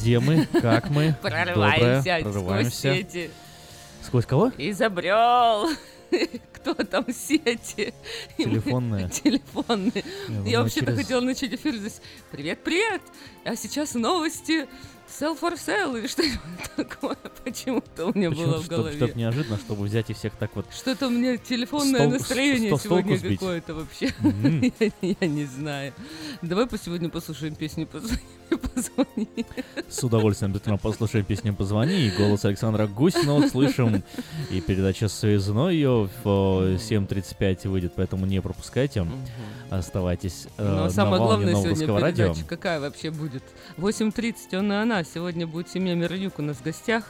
Где мы? Как мы? Прорываемся, сквозь сети. Сквозь кого? Изобрел. Кто там сети? Телефонные. Телефонные. Я вообще-то хотела начать эфир здесь. Привет, привет! А сейчас новости Sell for sale или что-нибудь такое. Почему-то у меня было в голове. Чтобы неожиданно, чтобы взять и всех так вот... Что-то у меня телефонное настроение сегодня какое-то вообще. Я, не знаю. Давай по сегодня послушаем песню «Позвони». Позвони. С удовольствием обязательно послушаем песню «Позвони» и голос Александра Гусина услышим. И передача «Связной» ее в 7.35 выйдет, поэтому не пропускайте. Оставайтесь э, Но самое главное сегодня передача какая вообще будет? 8.30 он на Да, сегодня будет семья Миронюк у нас в гостях.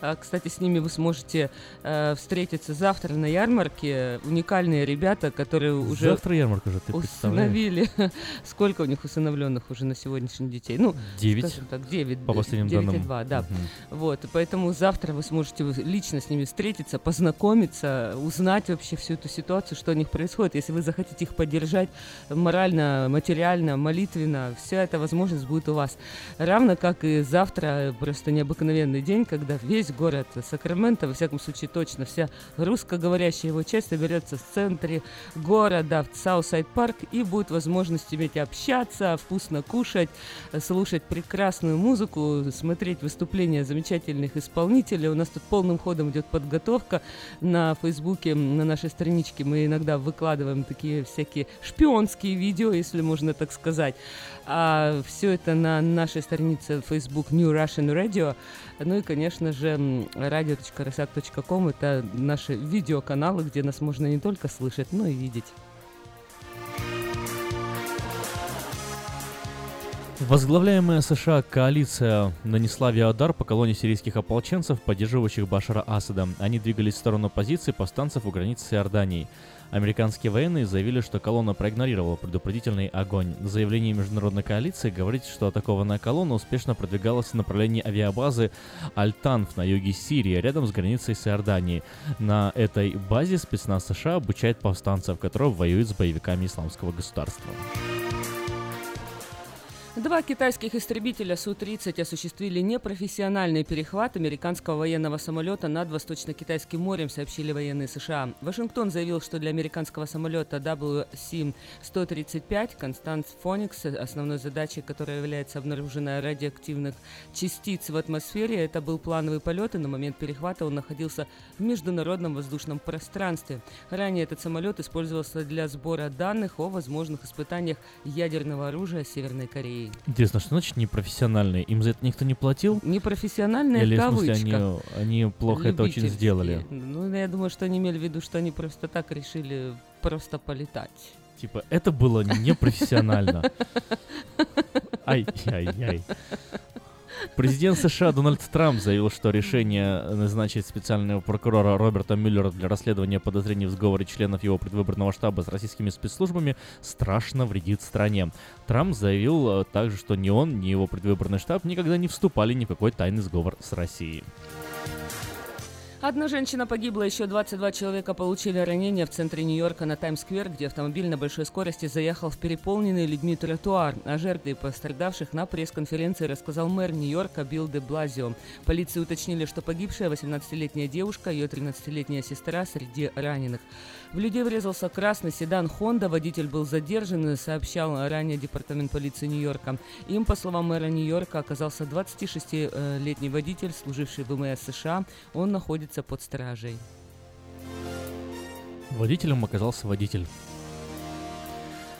А, кстати, с ними вы сможете э, встретиться завтра на ярмарке. Уникальные ребята, которые уже завтра ярмарка уже, ты установили. Сколько у них усыновленных уже на сегодняшний детей? Ну, девять. так, девять. По последним 9 данным. 2, да. Угу. Вот, поэтому завтра вы сможете лично с ними встретиться, познакомиться, узнать вообще всю эту ситуацию, что у них происходит. Если вы захотите их поддержать морально, материально, молитвенно, вся эта возможность будет у вас. Равно как и завтра, просто необыкновенный день, когда весь город Сакраменто, во всяком случае точно, вся русскоговорящая его часть соберется в центре города, в Southside Park, и будет возможность иметь общаться, вкусно кушать, слушать прекрасную музыку, смотреть выступления замечательных исполнителей. У нас тут полным ходом идет подготовка на Фейсбуке, на нашей страничке. Мы иногда выкладываем такие всякие шпионские видео, если можно так сказать. А все это на нашей странице Facebook New Russian Radio. Ну и, конечно же, radio.rasak.com – это наши видеоканалы, где нас можно не только слышать, но и видеть. Возглавляемая США коалиция нанесла авиаудар по колонии сирийских ополченцев, поддерживающих Башара Асада. Они двигались в сторону позиции повстанцев у границы с Иорданией. Американские военные заявили, что колонна проигнорировала предупредительный огонь. В заявлении международной коалиции говорится, что атакованная колонна успешно продвигалась в направлении авиабазы Аль-Танф на юге Сирии, рядом с границей с Иорданией. На этой базе спецназ США обучает повстанцев, которые воюют с боевиками исламского государства. Два китайских истребителя Су-30 осуществили непрофессиональный перехват американского военного самолета над Восточно-Китайским морем, сообщили военные США. Вашингтон заявил, что для американского самолета WC-135 Констанс Фоникс основной задачей, которая является обнаружение радиоактивных частиц в атмосфере, это был плановый полет, и на момент перехвата он находился в международном воздушном пространстве. Ранее этот самолет использовался для сбора данных о возможных испытаниях ядерного оружия Северной Кореи. Интересно, что значит непрофессиональные? Им за это никто не платил? Непрофессиональные Или, в смысле, они, они плохо это очень сделали? Ну, я думаю, что они имели в виду, что они просто так решили просто полетать. Типа, это было непрофессионально. Ай-яй-яй. Президент США Дональд Трамп заявил, что решение назначить специального прокурора Роберта Мюллера для расследования подозрений в сговоре членов его предвыборного штаба с российскими спецслужбами страшно вредит стране. Трамп заявил э, также, что ни он, ни его предвыборный штаб никогда не вступали ни в какой тайный сговор с Россией. Одна женщина погибла, еще 22 человека получили ранения в центре Нью-Йорка на Таймс-сквер, где автомобиль на большой скорости заехал в переполненный людьми тротуар. О жертве пострадавших на пресс-конференции рассказал мэр Нью-Йорка Билл де Блазио. Полиции уточнили, что погибшая 18-летняя девушка, ее 13-летняя сестра среди раненых. В людей врезался красный седан Honda, водитель был задержан, сообщал ранее департамент полиции Нью-Йорка. Им, по словам мэра Нью-Йорка, оказался 26-летний водитель, служивший в ВМС США. Он находится под стражей. Водителем оказался водитель.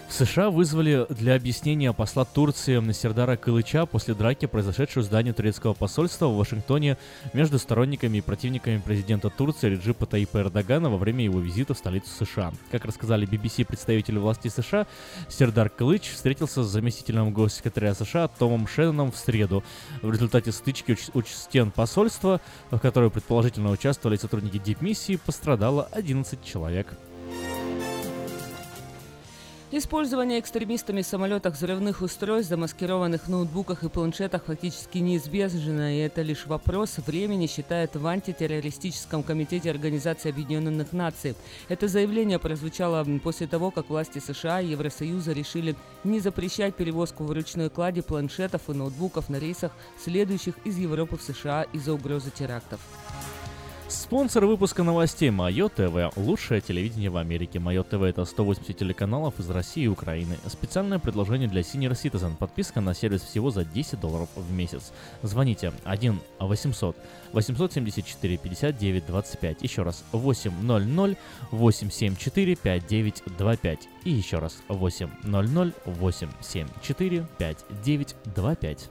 В США вызвали для объяснения посла Турции Сердара Кылыча после драки, произошедшей в здании турецкого посольства в Вашингтоне между сторонниками и противниками президента Турции Реджипа Таипа Эрдогана во время его визита в столицу США. Как рассказали BBC представители власти США, Сердар Кылыч встретился с заместителем госсекретаря США Томом Шенноном в среду. В результате стычки у стен посольства, в которой предположительно участвовали сотрудники дипмиссии, пострадало 11 человек. Использование экстремистами в самолетах взрывных устройств, замаскированных ноутбуках и планшетах фактически неизбежно, и это лишь вопрос времени, считает в антитеррористическом комитете Организации Объединенных Наций. Это заявление прозвучало после того, как власти США и Евросоюза решили не запрещать перевозку в ручной клади планшетов и ноутбуков на рейсах, следующих из Европы в США из-за угрозы терактов. Спонсор выпуска новостей Майо ТВ. Лучшее телевидение в Америке. Майо ТВ это 180 телеканалов из России и Украины. Специальное предложение для Senior Citizen. Подписка на сервис всего за 10 долларов в месяц. Звоните 1 800 874 59 25. Еще раз 800 874 5925. И еще раз 800 874 5925.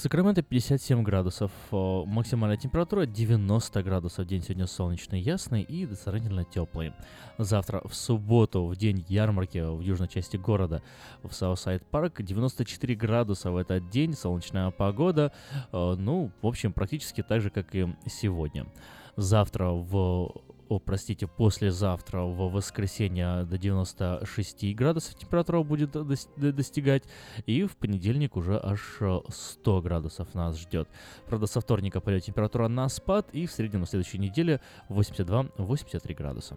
Сакраменто 57 градусов, максимальная температура 90 градусов. День сегодня солнечный, ясный и сравнительно теплый. Завтра в субботу, в день ярмарки в южной части города, в Southside Park, 94 градуса в этот день, солнечная погода. Ну, в общем, практически так же, как и сегодня. Завтра в о, простите, послезавтра в воскресенье до 96 градусов температура будет достигать, и в понедельник уже аж 100 градусов нас ждет. Правда, со вторника пойдет температура на спад, и в среднем на следующей неделе 82-83 градуса.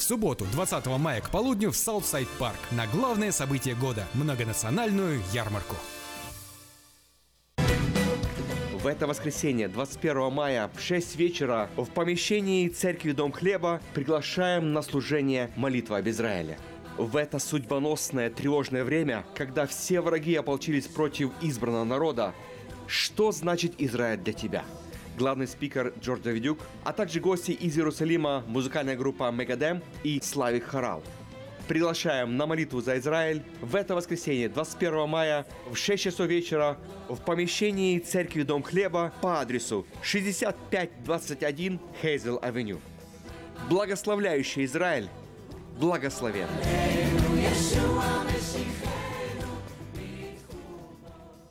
в субботу, 20 мая к полудню в Southside Park на главное событие года – многонациональную ярмарку. В это воскресенье, 21 мая, в 6 вечера, в помещении Церкви Дом Хлеба приглашаем на служение «Молитва об Израиле». В это судьбоносное тревожное время, когда все враги ополчились против избранного народа, что значит Израиль для тебя – главный спикер Джордж Давидюк, а также гости из Иерусалима, музыкальная группа Мегадем и Славик Хорал. Приглашаем на молитву за Израиль в это воскресенье, 21 мая, в 6 часов вечера в помещении Церкви Дом Хлеба по адресу 6521 Хейзел Авеню. Благословляющий Израиль, благословен.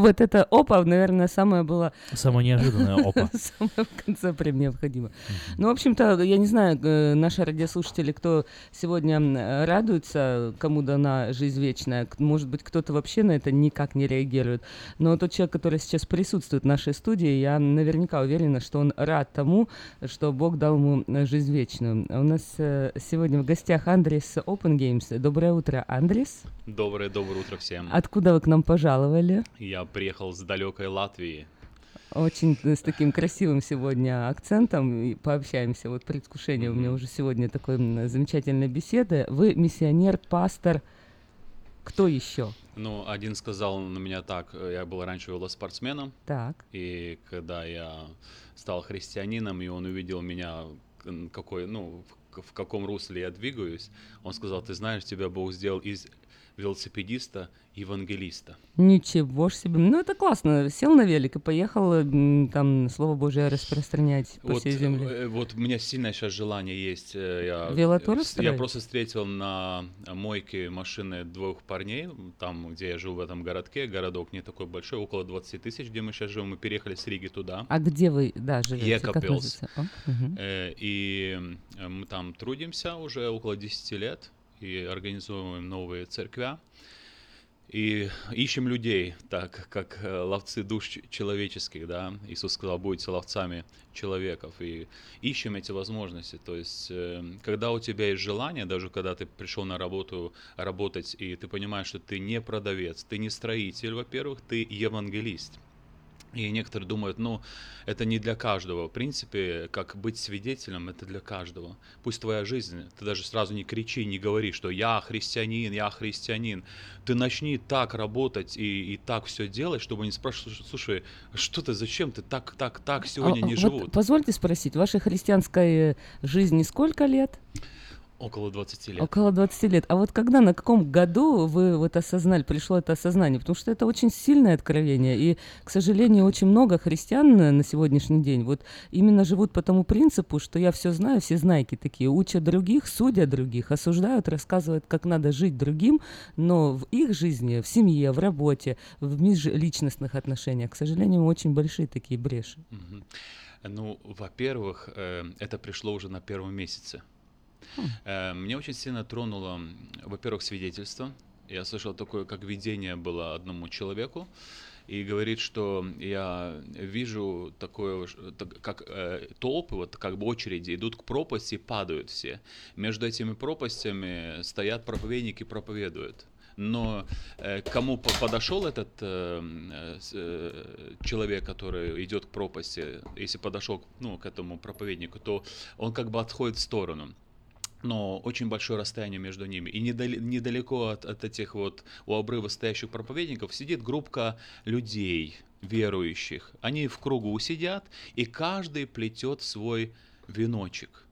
Вот это опа, наверное, самое было... Самое неожиданное опа. Самое в конце прям необходимо. Ну, в общем-то, я не знаю, э, наши радиослушатели, кто сегодня радуется, кому дана жизнь вечная, может быть, кто-то вообще на это никак не реагирует. Но тот человек, который сейчас присутствует в нашей студии, я наверняка уверена, что он рад тому, что Бог дал ему э, жизнь вечную. У нас э, сегодня в гостях Андрес Open Games. Доброе утро, Андрес. Доброе, доброе утро всем. Откуда вы к нам пожаловали? Я приехал с далекой Латвии. Очень э, с таким красивым сегодня акцентом и пообщаемся. Вот предвкушение у меня уже сегодня такой замечательной беседы. Вы миссионер, пастор. Кто еще? Ну, один сказал на меня так, э, я был раньше велоспортсменом, Так. и когда я стал христианином, и он увидел меня, какой, ну, в каком русле я двигаюсь, он сказал, ты знаешь, тебя Бог сделал из велосипедиста евангелиста. Ничего ж себе. Ну, это классно. Сел на велик и поехал там Слово Божие распространять по Вот, всей земле. э, вот у меня сильное сейчас желание есть. э, Я, Велотур э, я просто встретил на мойке машины двух парней, там, где я жил в этом городке. Городок не такой большой, около 20 тысяч, где мы сейчас живем. Мы переехали с Риги туда. А где вы, да, живете? Екапелс. Э, И мы там трудимся уже около 10 лет и организуем новые церквя. И ищем людей, так как э, ловцы душ человеческих, да. Иисус сказал, будете ловцами человеков. И ищем эти возможности. То есть, э, когда у тебя есть желание, даже когда ты пришел на работу работать, и ты понимаешь, что ты не продавец, ты не строитель, во-первых, ты евангелист. И некоторые думают, ну, это не для каждого. В принципе, как быть свидетелем, это для каждого. Пусть твоя жизнь, ты даже сразу не кричи, не говори, что я христианин, я христианин. Ты начни так работать и, и так все делать, чтобы не спрашивать, слушай, что ты, зачем ты так, так, так сегодня А, не вот живут? Позвольте спросить, вашей христианской жизни сколько лет? Около 20 лет. Около 20 лет. А вот когда, на каком году вы вот осознали, пришло это осознание? Потому что это очень сильное откровение. И, к сожалению, очень много христиан на сегодняшний день вот именно живут по тому принципу, что я все знаю, все знайки такие, учат других, судят других, осуждают, рассказывают, как надо жить другим, но в их жизни, в семье, в работе, в межличностных отношениях, к сожалению, очень большие такие бреши. Ну, во-первых, э, это пришло уже на первом месяце. Э, Мне очень сильно тронуло, во-первых, свидетельство. Я слышал такое, как видение было одному человеку, и говорит, что я вижу такое, как э, толпы, вот как бы очереди идут к пропасти падают все. Между этими пропастями стоят проповедники проповедуют. Но э, кому по- подошел этот э, э, человек, который идет к пропасти, если подошел ну, к этому проповеднику, то он как бы отходит в сторону но очень большое расстояние между ними. И недалеко от, от этих вот у обрыва стоящих проповедников сидит группка людей, верующих. Они в кругу сидят, и каждый плетет свой веночек.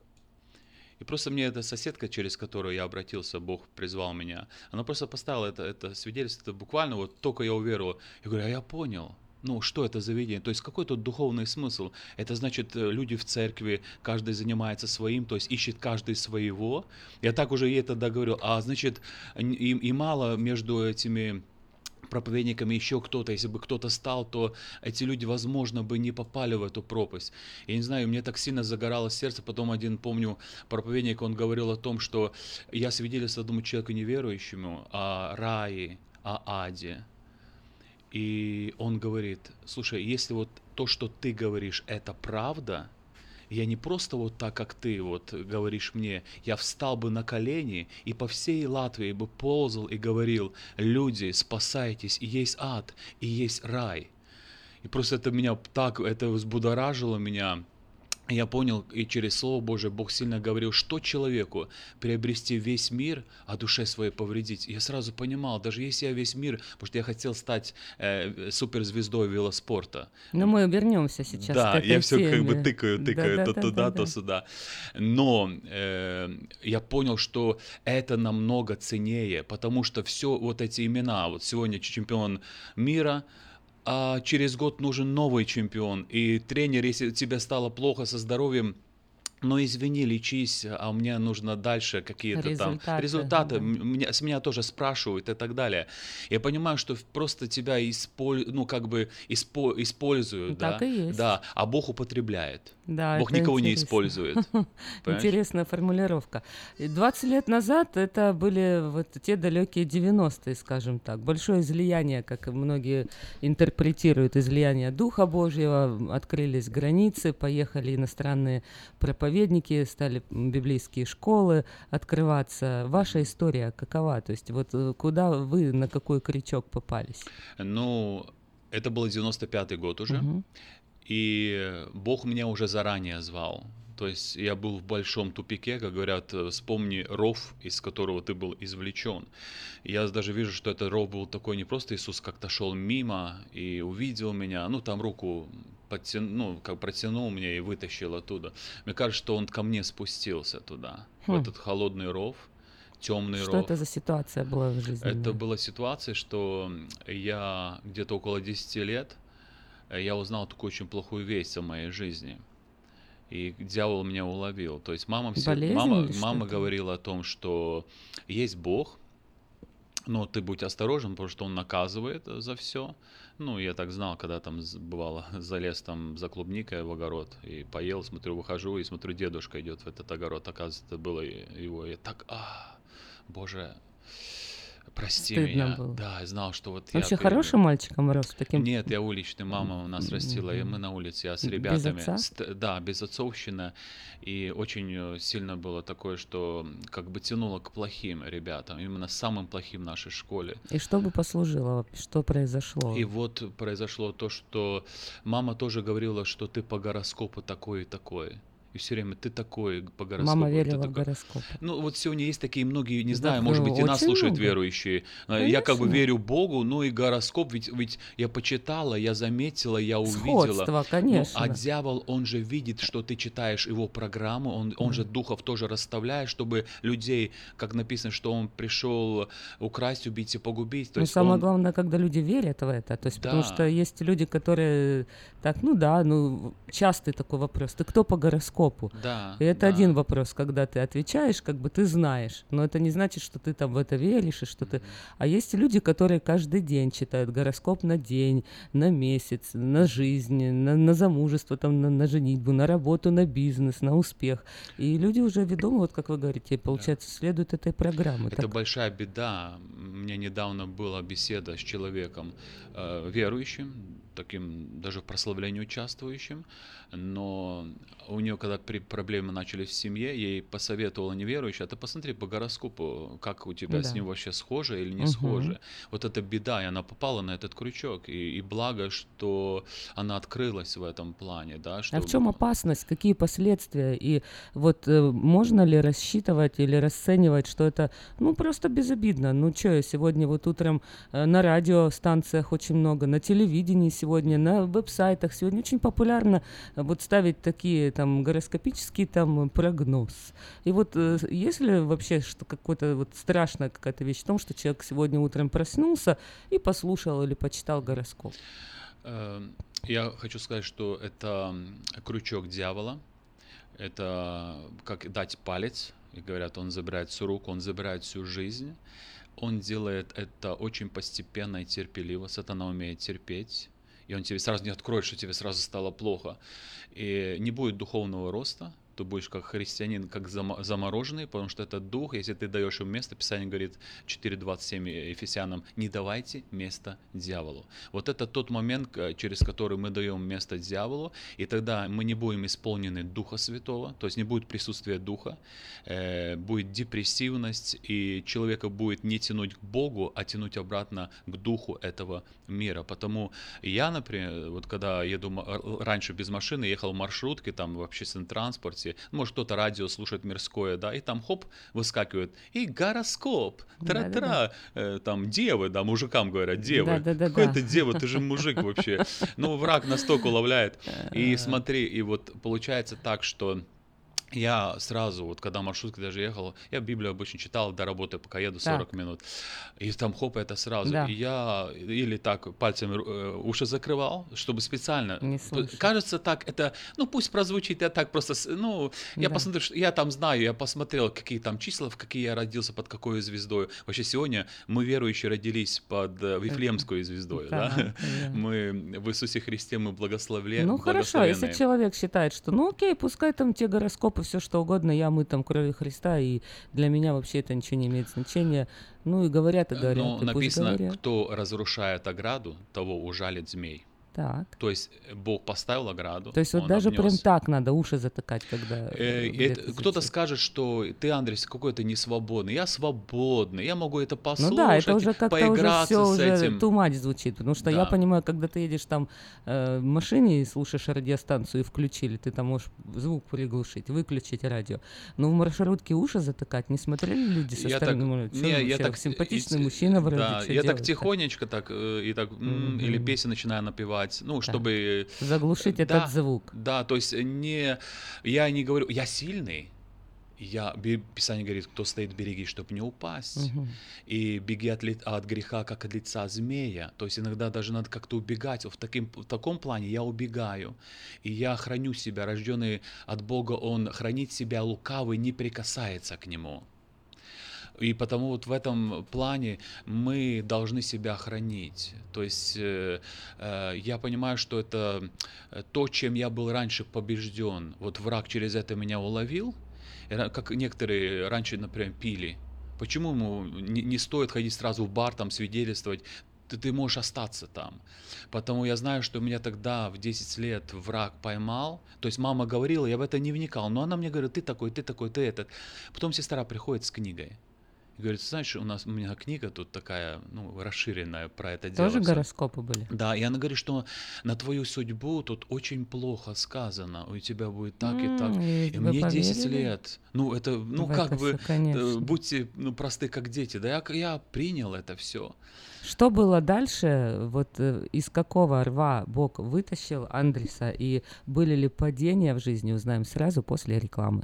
И просто мне эта соседка, через которую я обратился, Бог призвал меня, она просто поставила это, это свидетельство, это буквально вот только я уверовал. Я говорю, а я понял, ну, что это за видение? То есть какой тут духовный смысл? Это значит, э, люди в церкви, каждый занимается своим, то есть ищет каждый своего. Я так уже ей тогда говорил, а значит, и, и мало между этими проповедниками еще кто-то, если бы кто-то стал, то эти люди, возможно, бы не попали в эту пропасть. Я не знаю, мне так сильно загоралось сердце, потом один, помню, проповедник, он говорил о том, что я свидетельствую одному человеку неверующему о рае, о аде. И он говорит, слушай, если вот то, что ты говоришь, это правда, я не просто вот так, как ты вот говоришь мне, я встал бы на колени и по всей Латвии бы ползал и говорил, люди, спасайтесь, и есть ад, и есть рай. И просто это меня так, это взбудоражило меня. Я понял, и через Слово Божие Бог сильно говорил, что человеку приобрести весь мир, а душе своей повредить. Я сразу понимал, даже если я весь мир, потому что я хотел стать э, суперзвездой велоспорта. Но мы вернемся сейчас Да, я все как бы теме. тыкаю, тыкаю то Да-да-да-да-да. туда, то сюда. Но э, я понял, что это намного ценнее, потому что все вот эти имена, вот сегодня чемпион мира, а через год нужен новый чемпион. И тренер, если у тебя стало плохо со здоровьем, но извини, лечись, а мне нужно дальше какие-то там Результаты, да. Меня, с меня тоже спрашивают и так далее. Я понимаю, что просто тебя исполь, ну, как бы испо- используют, Так да, и есть. да, а Бог употребляет. Да, Бог никого не интересно. использует. Понимаешь? Интересная формулировка. И 20 лет назад это были вот те далекие 90-е, скажем так. Большое излияние, как многие интерпретируют, излияние Духа Божьего. Открылись границы, поехали иностранные проповедники, стали библейские школы открываться. Ваша история какова? То есть вот э, куда вы, на какой крючок попались? Ну, это был 95-й год уже. Мгм. И Бог меня уже заранее звал. То есть я был в большом тупике, как говорят, э, вспомни ров, из которого ты был извлечен. Я даже вижу, что этот ров был такой не просто Иисус как-то шел мимо и увидел меня, ну там руку подтянул, ну, как протянул мне и вытащил оттуда. Мне кажется, что он ко мне спустился туда, Хм. в этот холодный ров, темный Что ров. это за ситуация была в жизни? Это была ситуация, что я где-то около 10 лет, я узнал такую очень плохую весть о моей жизни. И дьявол меня уловил. То есть мама, все, Болезнь мама, мама говорила о том, что есть Бог, но ты будь осторожен, потому что Он наказывает за все. Ну, я так знал, когда там бывало, залез там за клубникой в огород и поел, смотрю, выхожу и смотрю, дедушка идет в этот огород. Оказывается, это было и- его. Я так, а, боже, прости Стыдно меня. было. Да, я знал, что вот я... Вообще перед- хорошим мальчиком рос таким? Нет, я уличный, мама у нас растила, и мы на улице, я с Без ребятами. отца? Ст- да, без отцовщины. И очень э, сильно было такое, что как бы тянуло к плохим ребятам, именно самым плохим в нашей школе. И что бы послужило? Что произошло? И вот произошло то, что мама тоже говорила, что ты по гороскопу такой и такой. И все время ты такой по гороскопу. Мама верила в такой». гороскоп. Ну, вот сегодня есть такие многие, не Так, знаю, может быть, и нас слушают много. верующие. Э, Я как бы Конечно. верю Богу, ну и гороскоп, ведь, ведь я почитала, я заметила, я увидела. Сходство, Ну, конечно. а дьявол, он же видит, что ты читаешь его программу, он, он же духов тоже расставляет, чтобы людей, как написано, что он пришел украсть, убить и погубить. То Ну, есть самое он- главное, когда люди верят в это. То есть, потому Да. что есть люди, которые так, ну да, ну частый такой вопрос. Ты кто по гороскопу? Да, И это да. один вопрос, когда ты отвечаешь, как бы ты знаешь. Но это не значит, что ты там в это веришь и что ты. А есть люди, которые каждый день читают гороскоп на день, на месяц, на жизнь, на, на замужество, там, на, на женитьбу, на работу, на бизнес, на успех. И люди уже ведомы, вот как вы говорите, получается, следуют этой программе. Это Так большая беда. У меня недавно была беседа с человеком э, верующим, таким даже в прославлении участвующим, но у нее, когда при проблемы начались в семье, ей посоветовала неверующая, а ты посмотри по гороскопу, как у тебя с Да. ним вообще схоже или не Мгм. схоже. Вот это беда, и она попала на этот крючок, и, и благо, что она открылась в этом плане, да, что А в чем опасность, какие последствия? И вот э, можно ли рассчитывать или расценивать, что это, ну, просто безобидно? Ну, что, я сегодня вот утром э, на радиостанциях очень много, на телевидении сегодня, на веб-сайтах сегодня очень популярно э, вот ставить такие там гороскопический там прогноз. И вот э, есть ли вообще что какой-то вот страшная какая-то вещь в том, что человек сегодня утром проснулся и послушал или почитал гороскоп? Э, Я хочу сказать, что это крючок дьявола. Это как дать палец. И говорят, он забирает всю руку, он забирает всю жизнь. Он делает это очень постепенно и терпеливо. Сатана умеет терпеть. И он тебе сразу не откроет, что тебе сразу стало плохо. И не будет духовного роста. Ты будешь как христианин, как замороженный, потому что это дух, если ты даешь ему место, Писание говорит 4.27 Ефесянам, не давайте место дьяволу. Вот это тот момент, через который мы даем место дьяволу, и тогда мы не будем исполнены Духа Святого, то есть не будет присутствия Духа, э, будет депрессивность, и человека будет не тянуть к Богу, а тянуть обратно к Духу этого мира. Потому я, например, вот когда еду раньше без машины, ехал в маршрутке, там в общественном транспорте, может кто-то радио слушает мирское, да, и там хоп, выскакивает, и гороскоп, тра-тра, Да-да-да. э, там девы, да, мужикам говорят, девы. Да-да-да-да. Какой ты дева, ты же мужик вообще. Ну, враг настолько уловляет. И смотри, и вот получается так, что я сразу, вот когда маршруткой даже ехал, я Библию обычно читал до работы, пока еду 40 Так. минут. И там хоп, это сразу. Да. И я или так пальцем э, уши закрывал, чтобы специально. Не слушать. Кажется так, это, ну пусть прозвучит, я так просто, ну, я Да. посмотрю, что я там знаю, я посмотрел, какие там числа, в какие я родился, под какой звездой. Вообще сегодня мы верующие родились под э, Вифлеемской звездой, да? Да, да. Мы в Иисусе Христе мы благословлены. Ну хорошо, если человек считает, что ну окей, пускай там те гороскопы, все что угодно, я мы там крови Христа, и для меня вообще это ничего не имеет значения. Ну и говорят, и говорят, Но и пусть написано, говорят. кто разрушает ограду, того ужалит змей. Так. То есть э, Бог поставил ограду. То есть вот даже прям обнес. так надо уши затыкать, когда... Э, это- Кто-то скажет, что ты, Андрей, какой-то не свободный. Я свободный, я могу это послушать, Ну да, это уже как-то уже все уже этим. much звучит, потому что я Да. понимаю, когда ты едешь там э, в машине и слушаешь радиостанцию и включили, ты там можешь звук приглушить, выключить радио. Но в маршрутке уши затыкать не смотрели люди со Я так, стороны? «Чё не, я так симпатичный и- мужчина вроде, да, я так делать-то?» тихонечко так э, и так м, или Мгм. песни начинаю напевать, ну чтобы Заглушить э, этот да, звук. Да, то есть не я не говорю, я сильный. Я, Писание говорит, кто стоит, береги, чтобы не упасть. Мгм. И беги от, ли- от греха, как от лица змея. То есть иногда даже надо как-то убегать. В, таким, в таком плане я убегаю. И я храню себя. Рожденный от Бога, он хранит себя, лукавый не прикасается к нему. И потому вот в этом плане мы должны себя хранить. То есть э, э, я понимаю, что это э, то, чем я был раньше побежден. Вот враг через это меня уловил. Как некоторые раньше, например, пили. Почему ему не, не стоит ходить сразу в бар, там свидетельствовать? Ты, ты можешь остаться там. Потому я знаю, что меня тогда в 10 лет враг поймал. То есть мама говорила, я в это не вникал. Но она мне говорит, ты такой, ты такой, ты этот. Потом сестра приходит с книгой. И говорит, знаешь, у нас у меня книга тут такая, ну, расширенная про это дело. Тоже всё». гороскопы были? Да, и она говорит, что на твою судьбу тут очень плохо сказано, у тебя будет так и так. И И мне 10 поверили? лет. Ну, это, ну, В как это бы, конечно. э, будьте ну, просты, как дети. Да я, я принял это все. Что было дальше? Вот э, из какого рва Бог вытащил Андреса? И были ли падения в жизни, узнаем сразу после рекламы.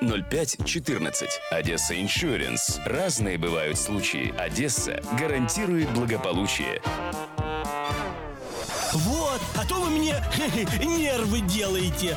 05 14. «Одесса Иншуренс». Разные бывают случаи. «Одесса» гарантирует благополучие. Вот, а то вы мне нервы делаете.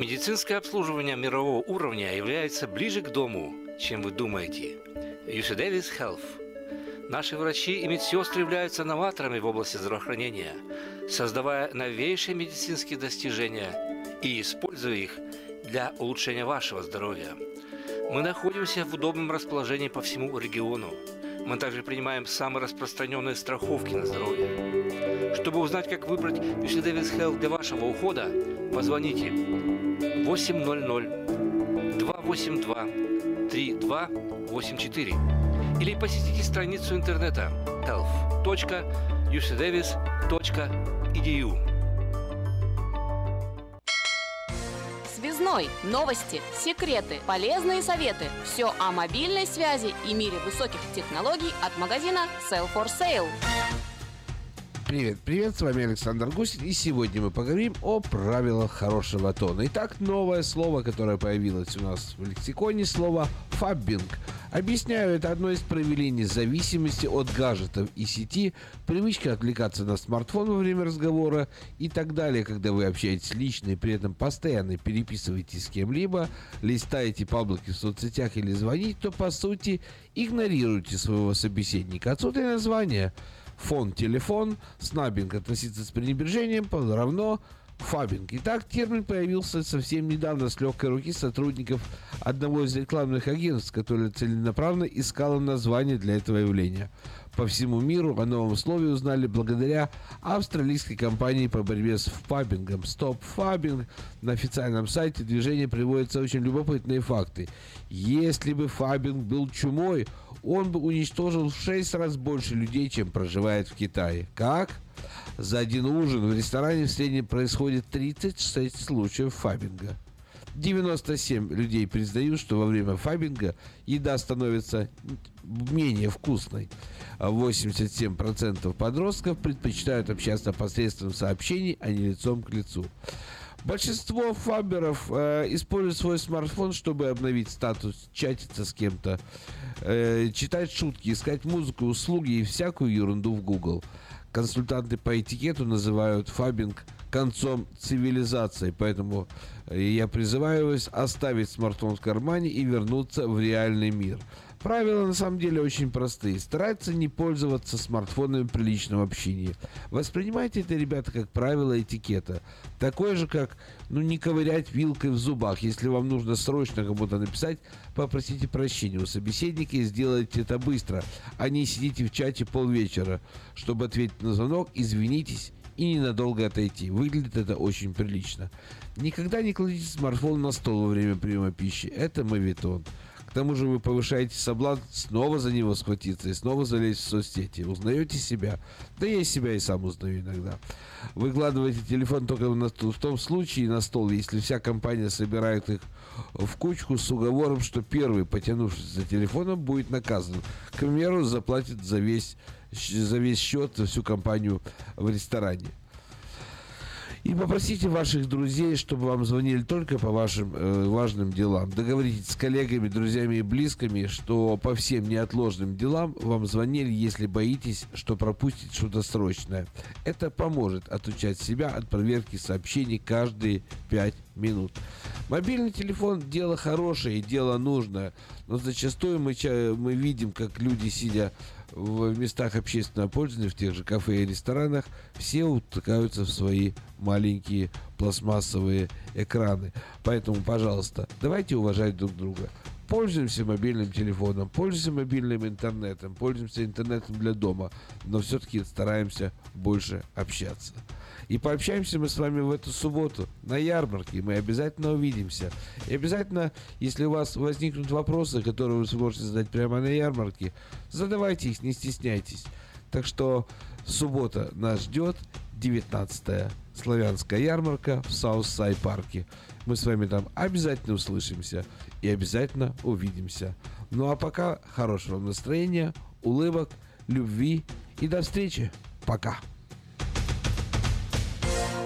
Медицинское обслуживание мирового уровня является ближе к дому, чем вы думаете. UC Davis Health. Наши врачи и медсестры являются новаторами в области здравоохранения, создавая новейшие медицинские достижения и используя их для улучшения вашего здоровья. Мы находимся в удобном расположении по всему региону. Мы также принимаем самые распространенные страховки на здоровье. Чтобы узнать, как выбрать UC Davis Health для вашего ухода, позвоните 800 282 3284 или посетите страницу интернета health.ucdavis.edu. Связной. Новости, секреты, полезные советы. Все о мобильной связи и мире высоких технологий от магазина Sell for Sale. Привет, привет, с вами Александр Гусин, и сегодня мы поговорим о правилах хорошего тона. Итак, новое слово, которое появилось у нас в лексиконе, слово «фаббинг». Объясняю, это одно из проявлений зависимости от гаджетов и сети, привычка отвлекаться на смартфон во время разговора и так далее, когда вы общаетесь лично и при этом постоянно переписываетесь с кем-либо, листаете паблики в соцсетях или звоните, то по сути игнорируете своего собеседника. Отсюда и название – фон телефон, снабинг относиться с пренебрежением равно фабинг. Итак, термин появился совсем недавно с легкой руки сотрудников одного из рекламных агентств, которое целенаправленно искало название для этого явления. По всему миру о новом слове узнали благодаря австралийской компании по борьбе с фабингом. Stop Фабинг. На официальном сайте движения приводятся очень любопытные факты. Если бы фабинг был чумой, он бы уничтожил в 6 раз больше людей, чем проживает в Китае. Как? За один ужин в ресторане в среднем происходит 36 случаев фабинга. 97 людей признают, что во время фабинга еда становится менее вкусной. 87% подростков предпочитают общаться посредством сообщений, а не лицом к лицу. Большинство фаберов э, используют свой смартфон, чтобы обновить статус, чатиться с кем-то, э, читать шутки, искать музыку, услуги и всякую ерунду в Google. Консультанты по этикету называют фабинг концом цивилизации, поэтому э, я призываю вас оставить смартфон в кармане и вернуться в реальный мир. Правила на самом деле очень простые. Стараться не пользоваться смартфонами при личном общении. Воспринимайте это, ребята, как правило этикета. Такое же, как ну, не ковырять вилкой в зубах. Если вам нужно срочно кому-то написать, попросите прощения у собеседника и сделайте это быстро, а не сидите в чате полвечера, чтобы ответить на звонок, извинитесь и ненадолго отойти. Выглядит это очень прилично. Никогда не кладите смартфон на стол во время приема пищи. Это мавитон. К тому же вы повышаете соблазн снова за него схватиться и снова залезть в соцсети. Узнаете себя? Да я себя и сам узнаю иногда. Выкладываете телефон только на, в том случае на стол, если вся компания собирает их в кучку с уговором, что первый, потянувшись за телефоном, будет наказан. К примеру, заплатит за весь, за весь счет, за всю компанию в ресторане. И попросите ваших друзей, чтобы вам звонили только по вашим э, важным делам. Договоритесь с коллегами, друзьями и близкими, что по всем неотложным делам вам звонили, если боитесь, что пропустите что-то срочное. Это поможет отучать себя от проверки сообщений каждые 5 минут. Мобильный телефон – дело хорошее, дело нужное, но зачастую мы, мы видим, как люди, сидя в местах общественного пользования, в тех же кафе и ресторанах, все утыкаются в свои маленькие пластмассовые экраны. Поэтому, пожалуйста, давайте уважать друг друга. Пользуемся мобильным телефоном, пользуемся мобильным интернетом, пользуемся интернетом для дома, но все-таки стараемся больше общаться. И пообщаемся мы с вами в эту субботу на ярмарке. Мы обязательно увидимся. И обязательно, если у вас возникнут вопросы, которые вы сможете задать прямо на ярмарке, задавайте их, не стесняйтесь. Так что суббота нас ждет. 19-я славянская ярмарка в Southside парке. Мы с вами там обязательно услышимся и обязательно увидимся. Ну а пока хорошего настроения, улыбок, любви и до встречи. Пока.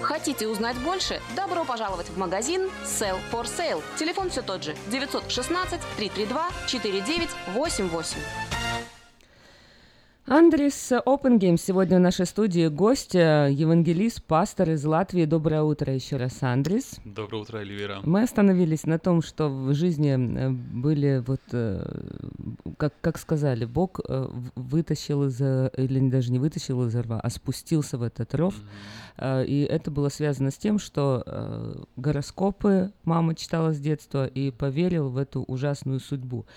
Хотите узнать больше? Добро пожаловать в магазин Sell for Sale. Телефон все тот же 916 332 4988. Андрис Опенгейм сегодня в нашей студии гость, э, евангелист, пастор из Латвии. Доброе утро еще раз, Андрис. Доброе утро, Эльвира. Мы остановились на том, что в жизни э, были вот, э, как, как сказали, Бог вытащил из, или даже не вытащил из рва, а спустился в этот ров. Э, И это было связано с тем, что гороскопы мама читала с детства и поверил в эту ужасную судьбу.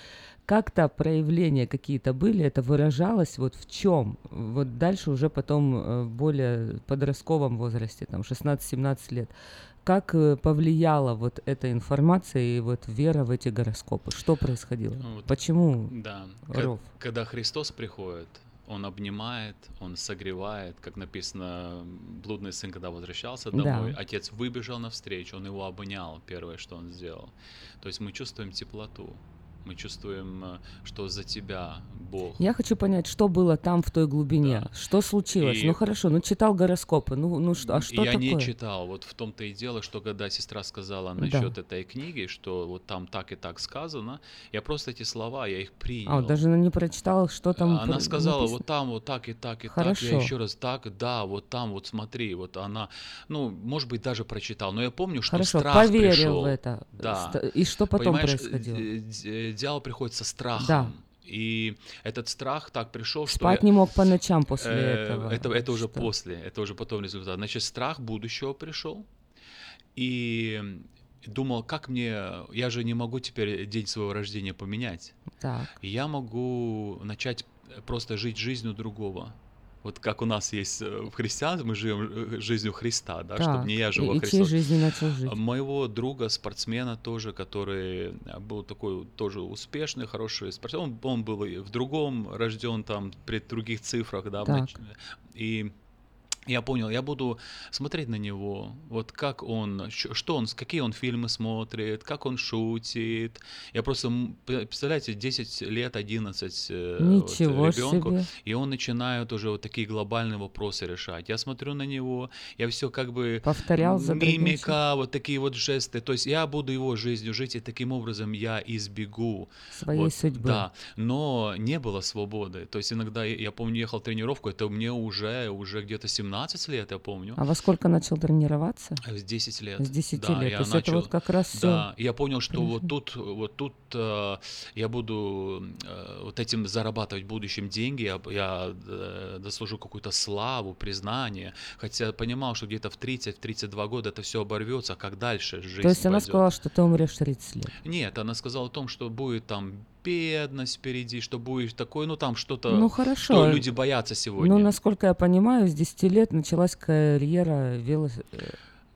Как-то проявления какие-то были, это выражалось вот в чем? Вот дальше уже потом э, в более подростковом возрасте, там 16-17 лет. Как э, повлияла вот эта информация и вот вера в эти гороскопы? Что происходило? Ну, вот, Почему Да. Ров? Когда Христос приходит, Он обнимает, Он согревает, как написано, блудный сын, когда возвращался Да. домой, отец выбежал навстречу, он его обнял, первое, что он сделал. То есть мы чувствуем теплоту, мы чувствуем, э, что за тебя Бог. Я хочу понять, что было там в той глубине, что случилось. И- Ну хорошо, ну читал гороскопы, ну, ну что, а что я такое? не читал. Вот в том-то и дело, что когда сестра сказала Да. насчет этой книги, что вот там так и так сказано, я просто эти слова, я их принял. А, вот даже не прочитала, что там Она про- сказала, написано? вот там, вот так и так и так. Хорошо. Я еще раз так, да, вот там, вот смотри, вот она, ну, может быть, даже прочитал, но я помню, что Хорошо, страх поверил пришел. в это. Да. И что потом Понимаешь, происходило? Дьявол приходит со страхом. Да. И этот страх так пришел, что Спать я- не мог по ночам после Э, этого. Это, это уже Что? после, это уже потом результат. Значит, страх будущего пришел. И думал, как мне... Я же не могу теперь день своего рождения поменять. Так. Я могу начать просто жить жизнью другого. Вот как у нас есть э, в христианстве, мы живем э, жизнью Христа, да, чтобы Так, не я жил, а Христос. жизнью начал жить? Моего друга, спортсмена тоже, который э, был такой тоже успешный, хороший спортсмен. Он, он был в другом рожден там при других цифрах, да, Так. и я понял, я буду смотреть на него, вот как он, что он, какие он фильмы смотрит, как он шутит. Я просто, представляете, 10 лет, 11 э, вот, Ничего ребенку, себе. и он начинает уже вот такие глобальные вопросы решать. Я смотрю на него, я все как бы... Повторял за Мимика, вот такие вот жесты. То есть я буду его жизнью жить, и таким образом я избегу. Своей вот, судьбы. Да, но не было свободы. То есть иногда, я, я помню, ехал тренировку, это мне уже, уже где-то 17 лет, я помню. А во сколько начал тренироваться? С 10 лет. С 10 да, лет. я То есть это вот как раз Да, я понял, что вот пришло. тут, вот тут э, я буду э, вот этим зарабатывать в будущем деньги, я, я э, дослужу какую-то славу, признание. Хотя понимал, что где-то в 30-32 года это все оборвется, а как дальше жизнь То есть она пойдет? сказала, что ты умрешь в 30 лет. Нет, она сказала о том, что будет там бедность впереди, что будет такое, ну там что-то, Ну, хорошо. что люди боятся сегодня. Ну, насколько я понимаю, с 10 лет началась карьера велос...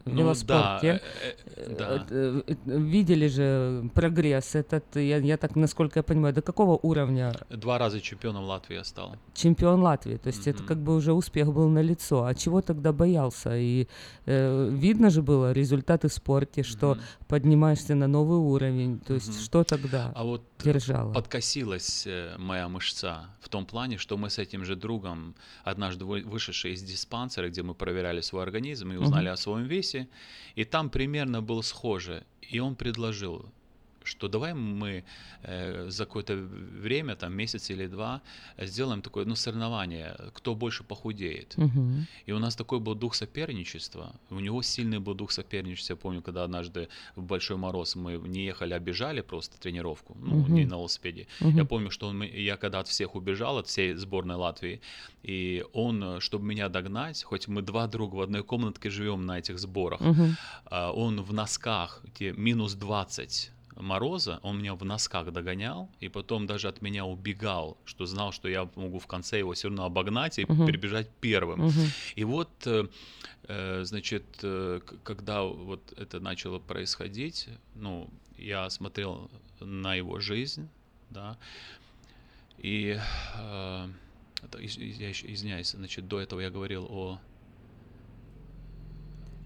Ну, велоспорте. да, э, э, да. Э, Видели же прогресс этот, я, я так, насколько я понимаю, до какого уровня Два раза чемпионом Латвии стал. чемпион Латвии? То есть это как бы уже успех был на лицо. А чего тогда боялся? И э, видно же было результаты в спорте, что поднимаешься на новый уровень. То есть что тогда А вот держало? подкосилась моя мышца в том плане, что мы с этим же другом, однажды вы- вышедшие из диспансера, где мы проверяли свой организм и узнали Мгм. о своем весе, и там примерно было схоже. И он предложил, что давай мы э, за какое-то время, там месяц или два, сделаем такое, ну, соревнование, кто больше похудеет. Мгм. И у нас такой был дух соперничества. У него сильный был дух соперничества. Я помню, когда однажды в большой мороз мы не ехали, а бежали просто тренировку, ну, Мгм. не на велосипеде. Мгм. Я помню, что он, я когда от всех убежал, от всей сборной Латвии, и он, э, чтобы меня догнать, хоть мы два друга в одной комнатке живем на этих сборах, а, он в носках, где минус 20 мороза, он меня в носках догонял, и потом даже от меня убегал, что знал, что я могу в конце его все равно обогнать и Мгм. перебежать первым. Мгм. И вот, э, э, значит, э, когда вот это начало происходить, ну, я смотрел на его жизнь, да, и я извиняюсь, значит, до этого я говорил о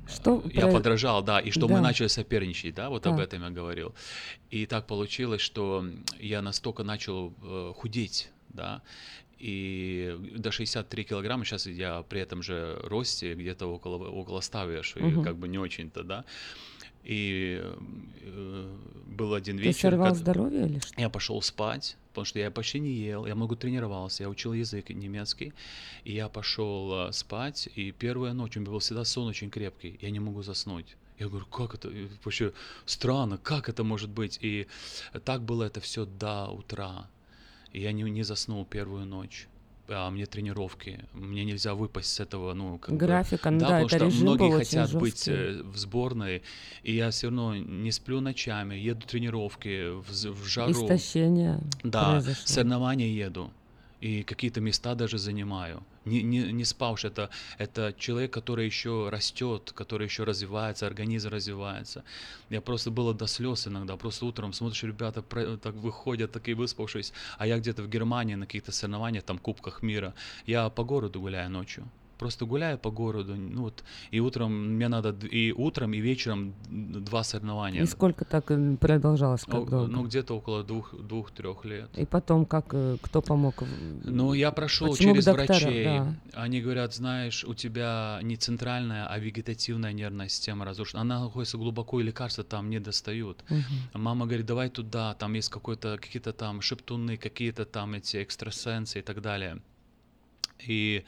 Что я про- подражал, да, и что Да. мы начали соперничать, да, вот об Да. этом я говорил. И так получилось, что я настолько начал э, худеть, да, и до 63 килограмма, сейчас я при этом же росте где-то около, около 100 вешу, и Мгм. как бы не очень-то, да. И э, был один Ты вечер... сорвал когда- здоровье или что? я пошел спать, потому что я почти не ел, я много тренировался, я учил язык немецкий, и я пошел э, спать, и первая ночь, у меня был всегда сон очень крепкий, я не могу заснуть. Я говорю, как это, вообще странно, как это может быть? И так было это все до утра. И я не, не заснул первую ночь. А мне тренировки, мне нельзя выпасть с этого, ну, как бы- Графика, ну да, потому это что режим многие хотят быть жесткий. э, в сборной, и я все равно не сплю ночами, еду тренировки в, в жару. Истощение Да, произошло. соревнования еду. И какие-то места даже занимаю. Не, не, не спавший, это, это человек, который еще растет, который еще развивается, организм развивается. Я просто было до слез иногда. Просто утром смотришь, ребята так выходят, такие выспавшись, а я где-то в Германии на каких-то соревнованиях, там, Кубках мира. Я по городу гуляю ночью. Просто гуляю по городу, ну вот, и утром мне надо, и утром, и вечером два соревнования. И сколько так э, продолжалось, как О- долго? Ну, где-то около двух, двух-трех лет. И потом, как, э, кто помог? Ну, я прошел Почему через докторам? врачей. Да. Они говорят, знаешь, у тебя не центральная, а вегетативная нервная система разрушена. Она находится глубоко, и лекарства там не достают. Мгм. Мама говорит, давай туда, там есть какой-то, какие-то там шептуны, какие-то там эти экстрасенсы и так далее. И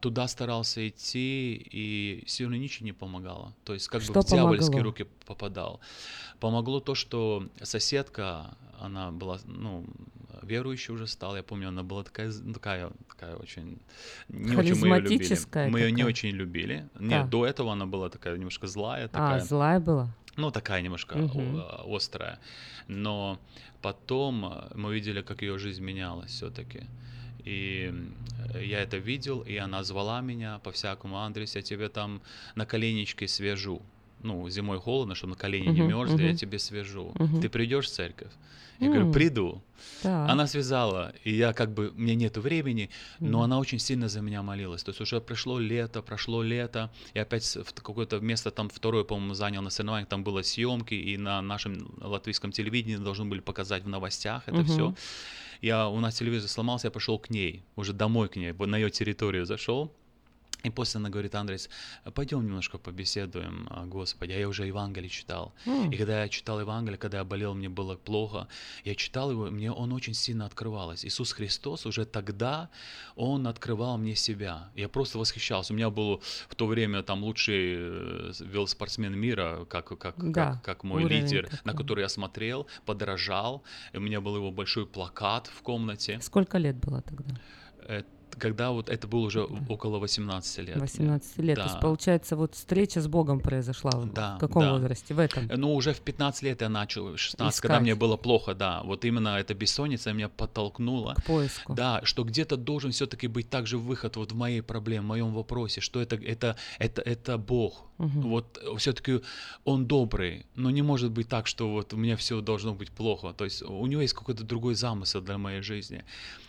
туда старался идти, и равно ничего не помогало. То есть как Что бы в дьявольские помогло? руки попадал. Помогло то, что соседка, она была, ну, верующая уже стала, я помню, она была такая, з- такая, такая очень, не очень мы ее любили. Мы ее не очень любили. Да. Нет, до этого она была такая немножко злая, А, такая. злая была? Ну, такая немножко о- острая. Но потом мы видели, как ее жизнь менялась все-таки. И э, я это видел, и она звала меня по-всякому, Андрес, я тебе там на коленечке свяжу. Ну, зимой холодно, чтобы на колени не Мгм, мерзли, я мгм. тебе свяжу. Мгм. Ты придешь в церковь? Я говорю, М. приду. Так. Она связала, и я как бы, мне нету времени, но она очень сильно за меня молилась. То есть уже пришло лето, прошло лето, и опять в какое-то место там второе, по-моему, занял на соревнованиях, там было съемки, и на нашем латвийском телевидении должны были показать в новостях это Мгм. все. Я, у нас телевизор сломался, я пошел к ней, уже домой к ней, на ее территорию зашел. И после она говорит, Андрес, пойдем немножко побеседуем о Господе. А я уже Евангелие читал. М. И когда я читал Евангелие, когда я болел, мне было плохо, я читал его, мне он очень сильно открывалось. Иисус Христос уже тогда, он открывал мне себя. Я просто восхищался. У меня был в то время там лучший э, велоспортсмен мира, как, как, Да, как, как мой лидер, на такой. который я смотрел, подражал. И у меня был его большой плакат в комнате. Сколько лет было тогда? Э, Когда вот это было уже около 18 лет. мне. 18 лет. То есть, Да. получается, вот встреча с Богом произошла в- Да, в каком да. возрасте? В этом? Э, Ну, уже в 15 лет я начал, 16, когда Искать. мне было плохо, да. Вот именно эта бессонница меня подтолкнула. К поиску. Да, что где-то должен все-таки быть также выход вот в моей проблеме, в моем вопросе, что это, это, это, это Бог. Мгм. Вот все-таки Он добрый, но не может быть так, что вот у меня все должно быть плохо. То есть у него есть какой-то другой замысел для моей жизни.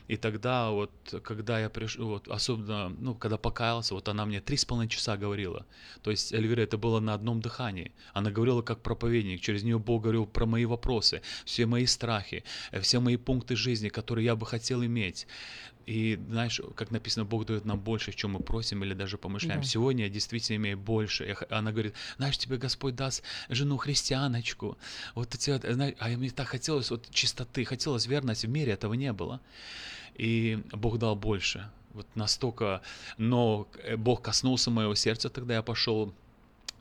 И тогда вот, когда я пришел, вот, особенно, ну, когда покаялся, вот она мне три с половиной часа говорила. То есть, Эльвира, это было на одном дыхании. Она говорила как проповедник, через нее Бог говорил про мои вопросы, все мои страхи, э, все мои пункты жизни, которые я бы хотел иметь. И знаешь, как написано, Бог дает нам больше, чем мы просим или даже помышляем. Да. Сегодня я действительно имею больше. Она говорит, знаешь, тебе Господь даст жену христианочку. Вот эти вот, знаешь, а мне так хотелось вот чистоты, хотелось верности. В мире этого не было. И Бог дал больше. Вот настолько, но э, Бог коснулся моего сердца, тогда я пошел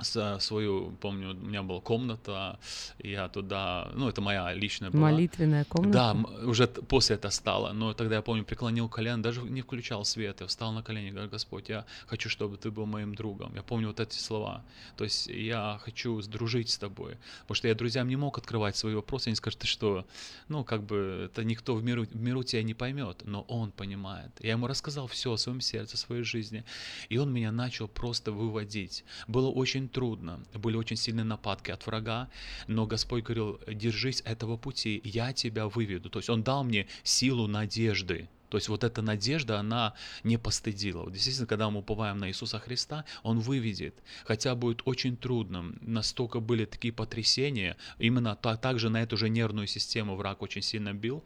свою, помню, у меня была комната, я туда, ну, это моя личная была. Молитвенная комната? Да, уже после это стало, но тогда я помню, преклонил колено, даже не включал свет, я встал на колени, говорю, Господь, я хочу, чтобы ты был моим другом. Я помню вот эти слова, то есть я хочу сдружить с тобой, потому что я друзьям не мог открывать свои вопросы, они скажут, ты что, ну, как бы, это никто в миру, в миру тебя не поймет, но он понимает. Я ему рассказал все о своем сердце, о своей жизни, и он меня начал просто выводить. Было очень трудно, были очень сильные нападки от врага, но Господь говорил, держись этого пути, я тебя выведу. То есть Он дал мне силу надежды. То есть вот эта надежда, она не постыдила. Вот действительно, когда мы уповаем на Иисуса Христа, Он выведет. Хотя будет очень трудно. Настолько были такие потрясения. Именно та, также на эту же нервную систему враг очень сильно бил.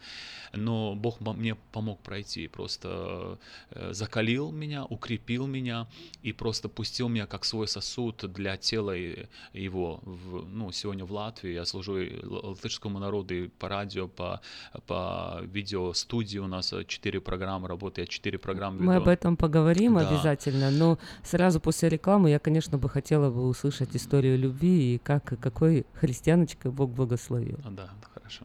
Но Бог мне помог пройти. Просто э, закалил меня, укрепил меня и просто пустил меня как свой сосуд для тела его. Ну, сегодня в Латвии я служу латышскому народу и по радио, по, по видеостудии у нас четыре программы работают, я четыре программы веду. Мы об этом поговорим да. обязательно, но сразу после рекламы я, конечно, бы хотела бы услышать историю любви и как, какой христианочкой Бог благословил. Да, хорошо.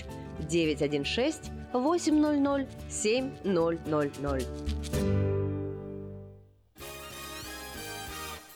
916 800 7000.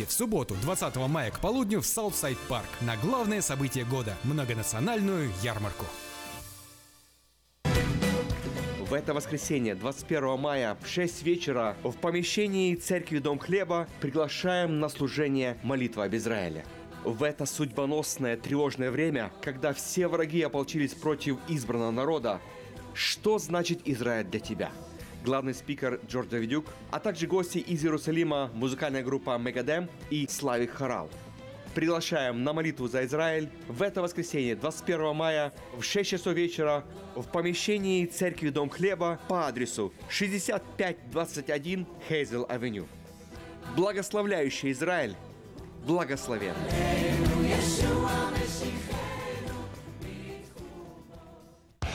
в субботу, 20 мая к полудню в Southside Park на главное событие года – многонациональную ярмарку. В это воскресенье, 21 мая, в 6 вечера, в помещении церкви Дом Хлеба приглашаем на служение «Молитва об Израиле». В это судьбоносное тревожное время, когда все враги ополчились против избранного народа, что значит Израиль для тебя – главный спикер Джордж Давидюк, а также гости из Иерусалима, музыкальная группа Мегадем и Славик Хорал. Приглашаем на молитву за Израиль в это воскресенье, 21 мая, в 6 часов вечера в помещении церкви Дом Хлеба по адресу 6521 Hazel Avenue. Благословляющий Израиль, благословен.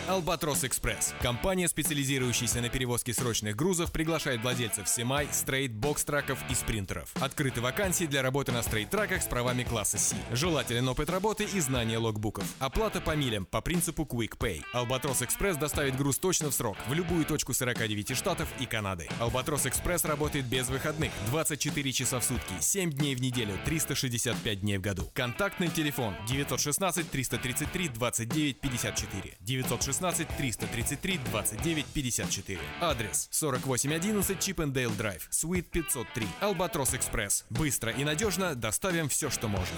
Albatross Express. Компания, специализирующаяся на перевозке срочных грузов, приглашает владельцев semi, straight, box truck ов и спринтеров. Открыты вакансии для работы на straight truck ах с правами класса C. Желателен опыт работы и знание logbook ов. Оплата по милям по принципу Quick Pay. Albatross Express доставит груз точно в срок в любую точку 49 штатов и Канады. Albatross Express работает без выходных 24 часа в сутки, 7 дней в неделю, 365 дней в году. Контактный телефон 916 333 29 54 916 16 333 29 54. Адрес 4811 Чипендейл Драйв, Суит 503, Албатрос Экспресс. Быстро и надежно доставим все, что можно.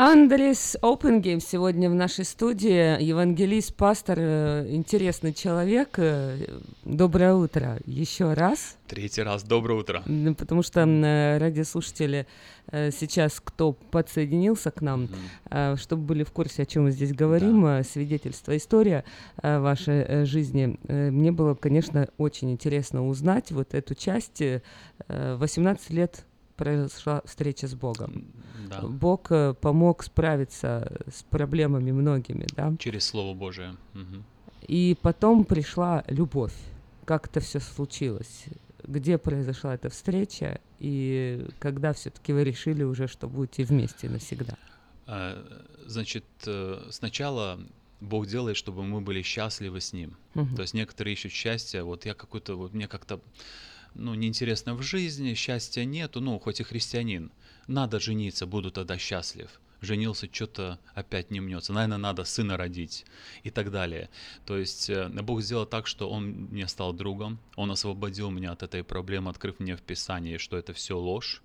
Андрес Опенгейм сегодня в нашей студии, евангелист, пастор, э, интересный человек. Э, Доброе утро еще раз. Третий раз. Доброе утро. М, Потому что э, радиослушатели сейчас, кто подсоединился к нам, э, чтобы были в курсе, о чем мы здесь говорим, э, свидетельство, история вашей жизни, мне было, конечно, очень интересно узнать вот эту часть. э, 18 лет произошла встреча с Богом. Да. Бог э, помог справиться с проблемами многими, да? Через Слово Божие. Мгм. И потом пришла любовь. Как это все случилось? Где произошла эта встреча? И когда все-таки вы решили уже, что будете вместе навсегда? Э, Значит, э, сначала Бог делает, чтобы мы были счастливы с Ним. Мгм. То есть некоторые ищут счастье. Вот я какой-то, вот мне как-то, ну, неинтересно в жизни, счастья нету, ну, хоть и христианин. Надо жениться, буду тогда счастлив. Женился, что-то опять не мнется. Наверное, надо сына родить и так далее. То есть э, Бог сделал так, что Он мне стал другом. Он освободил меня от этой проблемы, открыв мне в Писании, что это все ложь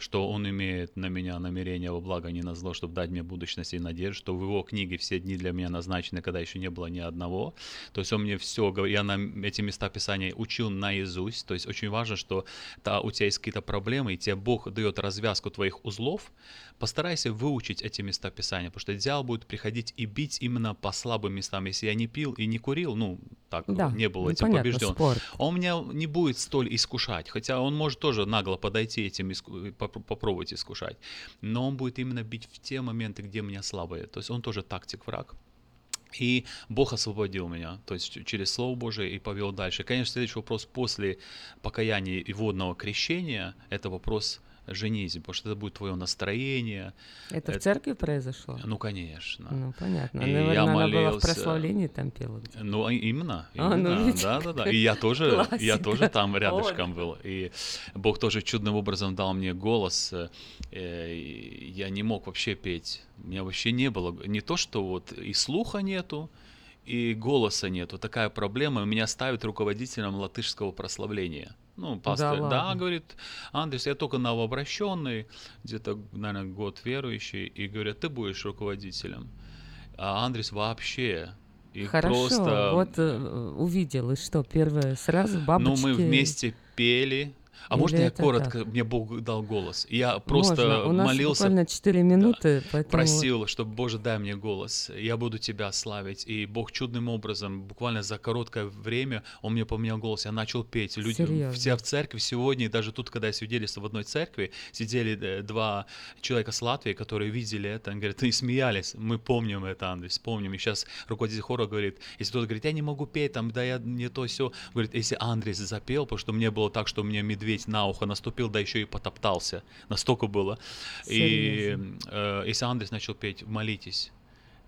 что он имеет на меня намерение во благо, а не на зло, чтобы дать мне будущность и надежду, что в его книге все дни для меня назначены, когда еще не было ни одного. То есть он мне все, я на эти места Писания учил наизусть. То есть очень важно, что та, у тебя есть какие-то проблемы, и тебе Бог дает развязку твоих узлов, постарайся выучить эти места Писания, потому что дьявол будет приходить и бить именно по слабым местам. Если я не пил и не курил, ну, так Да, не был ну, этим понятно, побежден, спорт. он меня не будет столь искушать, хотя он может тоже нагло подойти этим иску- поп- попробовать искушать, но он будет именно бить в те моменты, где меня слабые. То есть он тоже тактик враг. И Бог освободил меня, то есть через Слово Божие и повел дальше. Конечно, следующий вопрос после покаяния и водного крещения – это вопрос женитьбы, потому что это будет твое настроение. Это в церкви произошло? Ну, конечно. Ну, понятно. И Наверное, я она была в молился. прославлении там пела. Ну, а именно. А, ну, именно, видите, да, да, да. И я тоже, я тоже там рядышком был. И Бог тоже чудным образом дал мне голос. э, Я не мог вообще петь. У меня вообще не было. Не то, что вот и слуха нету, и голоса нету. Такая проблема. Меня ставят руководителем латышского прославления. Ну, пастор, да, ладно? говорит, Андрес, я только новообращенный, где-то, наверное, год верующий, и говорят, ты будешь руководителем. А Андрес вообще. И Хорошо, просто... вот э, увидел, и что, первое, сразу бабочки... Ну, мы вместе пели. А Или можно я коротко? так? Мне Бог дал голос. Я просто Можно. У нас молился, буквально 4 минуты, поэтому... просил, чтобы Боже, дай мне голос. Я буду Тебя славить. И Бог чудным образом, буквально за короткое время, Он мне поменял голос. Я начал петь. Люди, Серьезно? все в церкви сегодня, и даже тут, когда я свидетельствовал в одной церкви, сидели э, два человека с Латвии, которые видели это, они говорят, и смеялись. Мы помним это, Андрей, помним. И сейчас руководитель хора говорит, если кто-то говорит, я не могу петь, там, да я не то все, говорит, если Андрей запел, потому что мне было так, что мне медведь на ухо наступил, да еще и потоптался. Настолько было. И Серьезно? э, если Андрей начал петь, молитесь.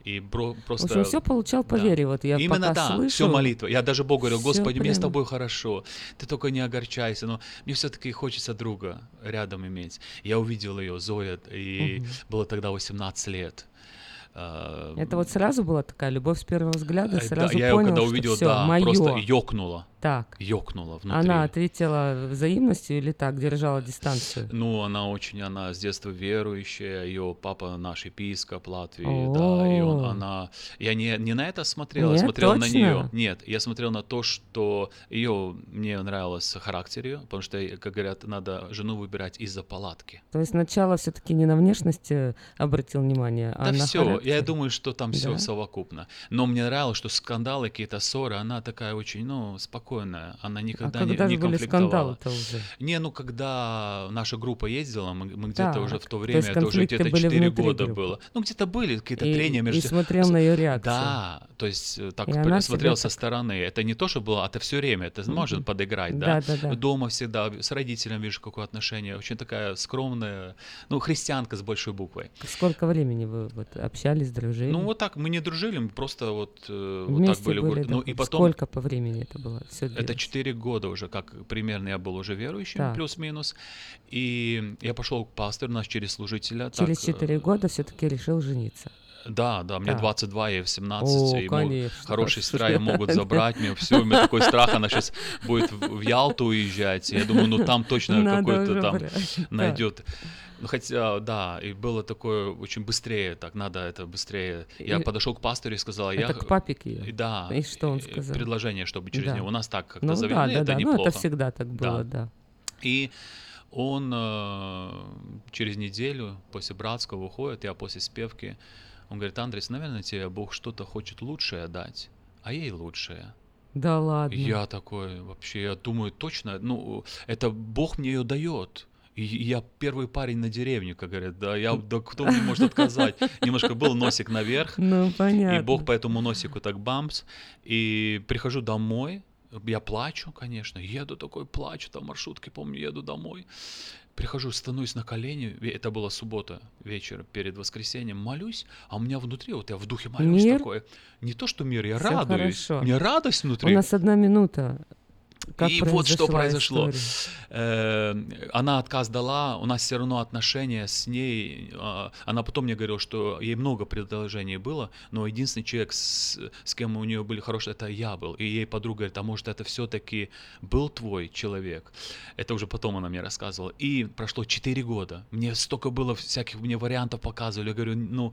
И бро- В просто... общем, все получал по Да. вере. Вот я Именно пока да, слышу... все молитва. Я даже Богу говорил, всё Господи, мне с прям- тобой хорошо, ты только не огорчайся, но мне все-таки хочется друга рядом иметь. Я увидел ее, Зоя, и Мгм. было тогда 18 лет. А, Это вот сразу была такая любовь с первого взгляда, э, да, сразу я ее понял, когда что увидел, всё, да, моё. просто ёкнуло. Так. Ёкнуло внутри. Она ответила взаимностью или так, держала дистанцию? Ну, она очень, она с детства верующая, ее папа наш епископ Латвии, да, и он, она, я не, не на это смотрел, я Нет, смотрел на точно? нее, нет, я смотрел на то, что ее, мне нравилось характер ее, потому что, как говорят, надо жену выбирать из-за палатки. То есть сначала все-таки не на внешность э, обратил внимание, а Да на все, характер? я думаю, что там все Да? совокупно. Но мне нравилось, что скандалы, какие-то ссоры, она такая очень, ну, спокойная. Она никогда а не, когда не были конфликтовала. уже? Не, ну когда наша группа ездила, мы, мы где-то уже в Так, то то время, есть это уже где-то были 4 внутри года группы. было. Ну, где-то были какие-то И- трения и между... смотрел на её реакцию. Да, то есть э, так И смотрел со стороны. Это не то, что было, а это все время, это может подыграть, да? Да-да-да. Дома всегда, с родителями вижу, какое отношение. Очень такая скромная, ну, христианка с большой буквой. Сколько времени вы вот общались, дружили? Ну, вот так, мы не дружили, мы просто вот, э, вот Вместе так были. были, да? Ну, и потом... Сколько по времени это было? Все Это 4 года уже, как примерно я был уже верующим, Так. плюс-минус. И я пошел к пастору, наш через служителя. Через так, э, 4 года все-таки решил жениться. Да, да, мне Так. 22, ей в 17, О, и конечно, хорошие сестра, и слушай. могут забрать меня, все, у меня такой страх, она сейчас будет в Ялту уезжать, я думаю, ну там точно какой-то там найдет Ну, хотя, да, и было такое очень быстрее, так, надо это быстрее. Я И- подошел к пастору и сказал, я... Это к папике Да. И что он сказал? Предложение, чтобы через Да. него. У нас так как-то Ну заведено, да, да, это да. Ну, неплохо. это всегда так было, да. И он э, через неделю после братского уходит, я после спевки, он говорит, Андрес, наверное, тебе Бог что-то хочет лучшее дать, а ей лучшее. Да ладно. Я такой, вообще, я думаю, точно, ну, это Бог мне ее дает. И я первый парень на деревне, как говорят, да, я, да кто мне может отказать? Немножко был носик наверх, Ну, понятно. и Бог по этому носику так бамс, и прихожу домой, я плачу, конечно, еду такой, плачу, там в маршрутке, помню, еду домой, прихожу, становлюсь на колени, это была суббота, вечер перед воскресеньем, молюсь, а у меня внутри, вот я в духе молюсь Мир? такой, не то, что мир, я Всё радуюсь, хорошо. мне радость У внутри. нас одна минута. Как и вот что произошло. история? Э, Она отказ дала, у нас все равно отношения с ней. а, Она потом мне говорила, что ей много предложений было, но единственный человек, с, с кем у нее были хорошие, это я был. И ей подруга говорит, а может это все-таки был твой человек? Это уже потом она мне рассказывала. И прошло 4 года. Мне столько было всяких мне вариантов показывали. Я говорю, ну,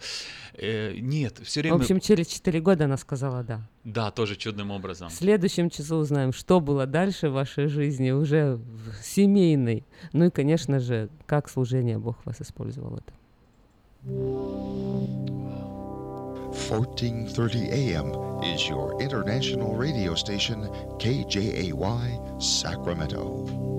э, нет, все В время... общем, через 4 года она сказала да. Да, тоже чудным образом. В следующем часу узнаем, что было дальше в вашей жизни, уже в семейной. Ну и, конечно же, как служение Бог вас использовал это. 1430 AM is your international radio station, KJAY Sacramento.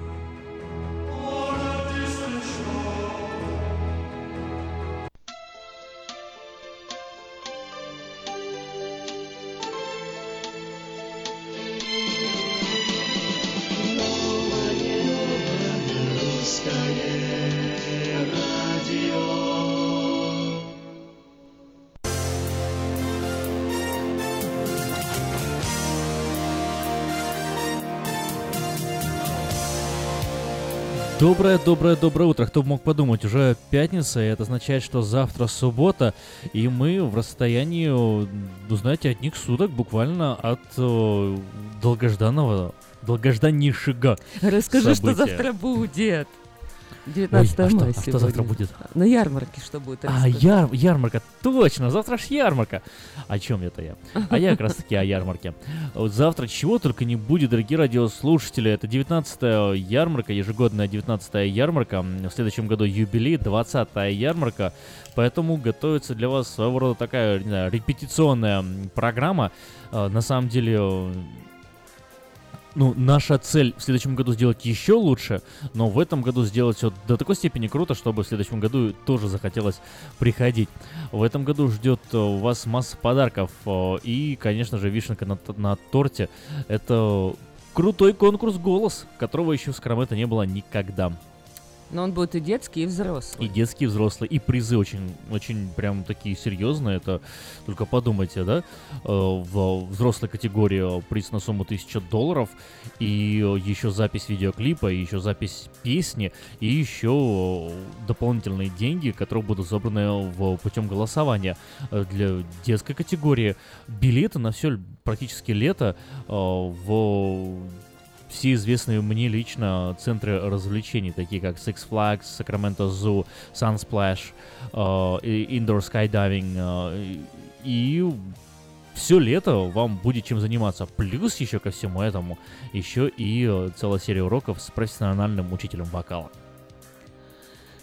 Доброе, доброе, доброе утро. Кто бы мог подумать, уже пятница, и это означает, что завтра суббота, и мы в расстоянии, ну, знаете, одних суток буквально от э, долгожданного, долгожданнейшего Расскажи, что события. завтра будет. 19 Ой, а что- мая а что завтра будет? На ярмарке что будет? А, яр- ярмарка, точно, завтра ж ярмарка. О чем это я? А я как раз таки о ярмарке. Вот завтра чего только не будет, дорогие радиослушатели. Это 19-я ярмарка, ежегодная 19-я ярмарка. В следующем году юбилей, 20-я ярмарка. Поэтому готовится для вас своего рода такая, не знаю, репетиционная программа. А, На самом деле, ну, наша цель в следующем году сделать еще лучше, но в этом году сделать все до такой степени круто, чтобы в следующем году тоже захотелось приходить. В этом году ждет э, вас масса подарков э, и, конечно же, вишенка на, на торте. Это крутой конкурс «Голос», которого еще в Скромето не было никогда. Но он будет и детский, и взрослый. И детские, и взрослые, и призы очень, очень прям такие серьезные. Это только подумайте, да? Э, В взрослой категории приз на сумму 1000 долларов, и еще запись видеоклипа, и еще запись песни, и еще дополнительные деньги, которые будут собраны в, путем голосования Э, для детской категории. Билеты на все практически лето э, в все известные мне лично центры развлечений, такие как Six Flags, Sacramento Zoo, Sunsplash, э, Indoor Skydiving, э, и все лето вам будет чем заниматься. Плюс еще ко всему этому еще и э, целая серия уроков с профессиональным учителем вокала.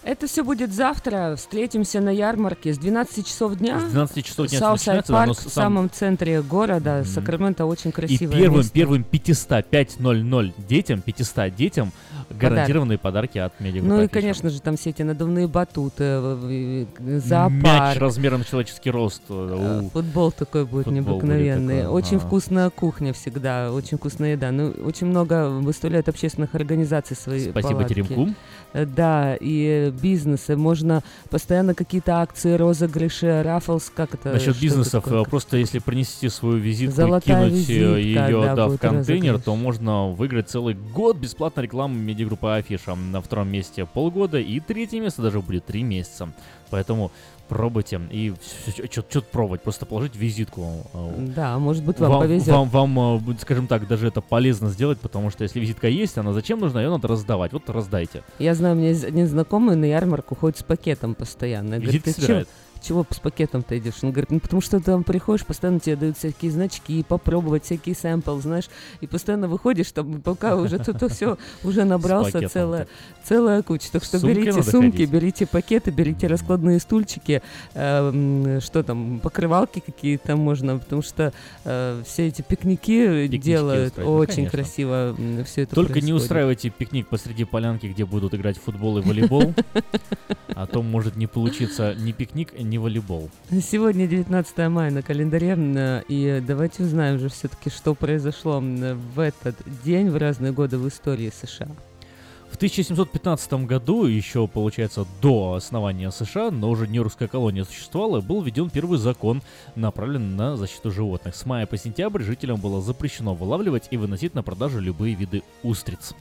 Это все будет завтра. Встретимся на ярмарке с 12 часов дня. С 12 часов дня Southside начинается, да, в сам- самом центре города. Сакраменто очень И красивое первым, место. первым 500, 500 детям, 500 детям гарантированные подарки от медиагруппы Ну и, конечно же, там все эти надувные батуты, э, э, Мяч зоопарк. размером человеческий рост. э, у. Футбол такой будет Футбол будет необыкновенный. такой, очень ага. вкусная кухня всегда, очень вкусная еда. Ну, очень много выставляют общественных организаций свои Спасибо палатки. Теремку. Э, Да, и бизнесы. Можно постоянно какие-то акции, розыгрыши, раффлс, как это? Насчет бизнесов, такое? э, просто если принести свою визитку Золотая и кинуть визитка, ее да, да, в контейнер, розыгрыш. то можно выиграть целый год бесплатной рекламы медиагруппы Афиша. На втором месте полгода и третье место даже будет три месяца. Поэтому пробуйте и что-то пробовать, просто положить визитку. э, Да, может быть, вам повезет. Вам, вам, э, скажем так, даже это полезно сделать, потому что если визитка есть, она зачем нужна, ее надо раздавать. Вот раздайте. Я знаю, у меня один знакомый на ярмарку ходит с пакетом постоянно. Визитки «Ты чё- собирает. Чего с пакетом ты идешь? Он говорит, ну потому что ты там приходишь, постоянно тебе дают всякие значки, попробовать всякие сэмпл, знаешь, и постоянно выходишь, там, пока уже тут все уже набрался целая, целая куча. Так что берите сумки, берите пакеты, берите раскладные стульчики, эм, что там, покрывалки какие-то можно, потому что э, все эти пикники, делают ну, очень красиво все это Только не устраивайте пикник посреди полянки, где будут играть в футбол и волейбол, а то может не получиться ни пикник, ни волейбол. Сегодня 19 мая на календаре, и давайте узнаем же все-таки, что произошло в этот день в разные годы в истории США. В 1715 году, еще получается до основания США, но уже Нью-Йоркская колония существовала, был введен первый закон, направленный на защиту животных. С мая по сентябрь жителям было запрещено вылавливать и выносить на продажу любые виды устриц.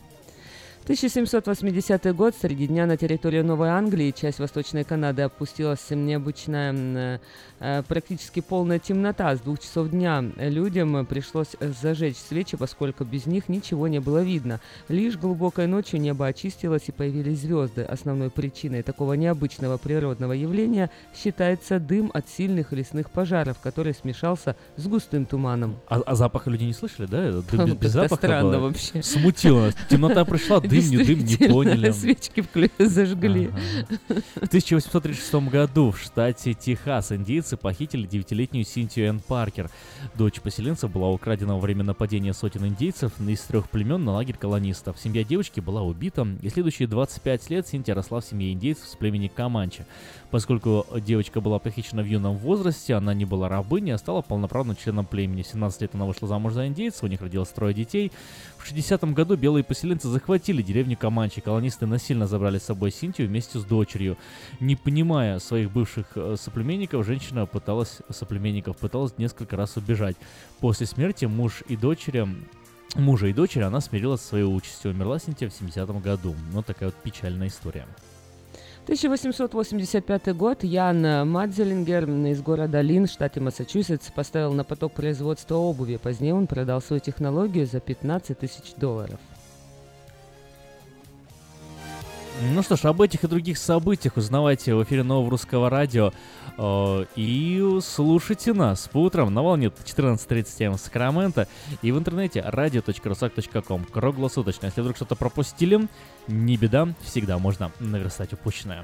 1780 год, среди дня на территории Новой Англии, часть Восточной Канады, опустилась необычная, э, э, практически полная темнота. С двух часов дня людям пришлось зажечь свечи, поскольку без них ничего не было видно. Лишь глубокой ночью небо очистилось и появились звезды. Основной причиной такого необычного природного явления считается дым от сильных лесных пожаров, который смешался с густым туманом. А, а запаха люди не слышали, да? Дым без, без запаха странно было. вообще. Смутило нас. Темнота пришла, дым, не дым, не поняли. Свечки зажгли. В 1836 году в штате Техас индейцы похитили девятилетнюю Синтию Энн Паркер. Дочь поселенца была украдена во время нападения сотен индейцев из трех племен на лагерь колонистов. Семья девочки была убита, и следующие 25 лет Синтия росла в семье индейцев с племени Каманчи. Поскольку девочка была похищена в юном возрасте, она не была рабыней, а стала полноправным членом племени. В 17 лет она вышла замуж за индейца, у них родилось трое детей. В 60 году белые поселенцы захватили деревню Каманчи. Колонисты насильно забрали с собой Синтию вместе с дочерью. Не понимая своих бывших э, соплеменников, женщина пыталась, соплеменников, пыталась несколько раз убежать. После смерти муж и дочери мужа и дочери, она смирилась со своей участью. Умерла Синтия в 70-м году. Вот такая вот печальная история. 1885 год Ян Мадзелингер из города Лин, штате Массачусетс, поставил на поток производства обуви. Позднее он продал свою технологию за 15 тысяч долларов. Ну что ж, об этих и других событиях узнавайте в эфире Нового Русского Радио. Э, и слушайте нас по утрам на волне 14.30 в Сакраменто и в интернете radio.rusak.com круглосуточно. Если вдруг что-то пропустили, не беда, всегда можно наверстать упущенное.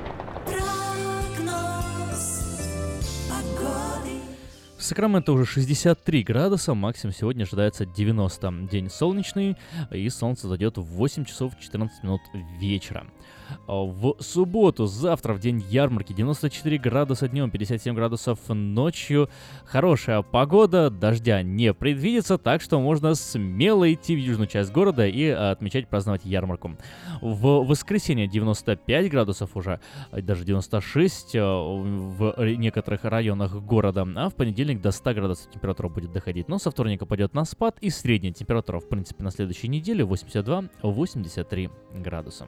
В Сакраменто уже 63 градуса, максимум сегодня ожидается 90. День солнечный, и солнце зайдет в 8 часов 14 минут вечера. А в субботу, завтра, в день ярмарки, 94 градуса днем, 57 градусов ночью. Хорошая погода, дождя не предвидится, так что можно смело идти в южную часть города и отмечать, праздновать ярмарку. В воскресенье 95 градусов уже, даже 96 э, в некоторых районах города, а в понедельник до 100 градусов температура будет доходить. Но со вторника пойдет на спад и средняя температура, в принципе, на следующей неделе 82-83 градуса.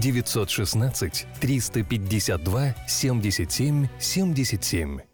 916 352 77 77.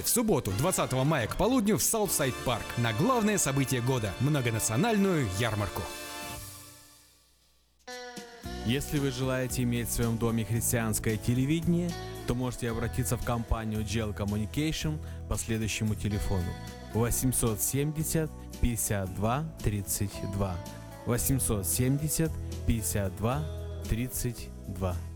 в субботу, 20 мая к полудню в Southside Park на главное событие года – многонациональную ярмарку. Если вы желаете иметь в своем доме христианское телевидение, то можете обратиться в компанию Gel Communication по следующему телефону 870 52 32 870 52 32.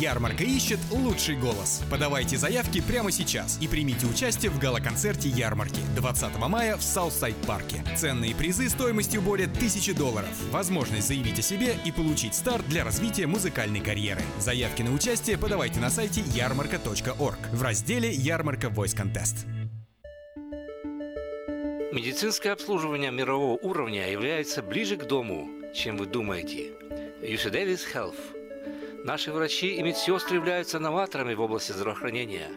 Ярмарка ищет лучший голос. Подавайте заявки прямо сейчас и примите участие в гала-концерте ярмарки 20 мая в Southside парке. Ценные призы стоимостью более 1000 долларов. Возможность заявить о себе и получить старт для развития музыкальной карьеры. Заявки на участие подавайте на сайте yarmarka.org в разделе «Ярмарка Voice Contest». Медицинское обслуживание мирового уровня является ближе к дому, чем вы думаете. UC Davis Health. Наши врачи и медсестры являются новаторами в области здравоохранения,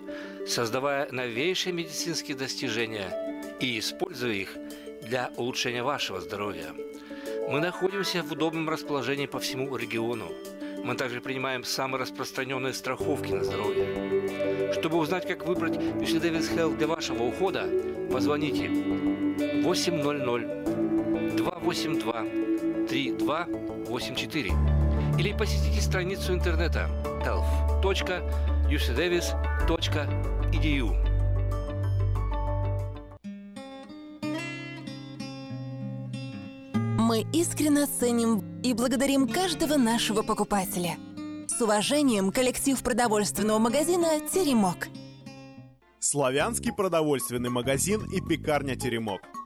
создавая новейшие медицинские достижения и используя их для улучшения вашего здоровья. Мы находимся в удобном расположении по всему региону. Мы также принимаем самые распространенные страховки на здоровье. Чтобы узнать, как выбрать UC Davis Health для вашего ухода, позвоните 800 282 3284 или посетите страницу интернета health.ucdavis.edu. ucdavis.edu. Мы искренне ценим и благодарим каждого нашего покупателя. С уважением, коллектив продовольственного магазина «Теремок». Славянский продовольственный магазин и пекарня «Теремок».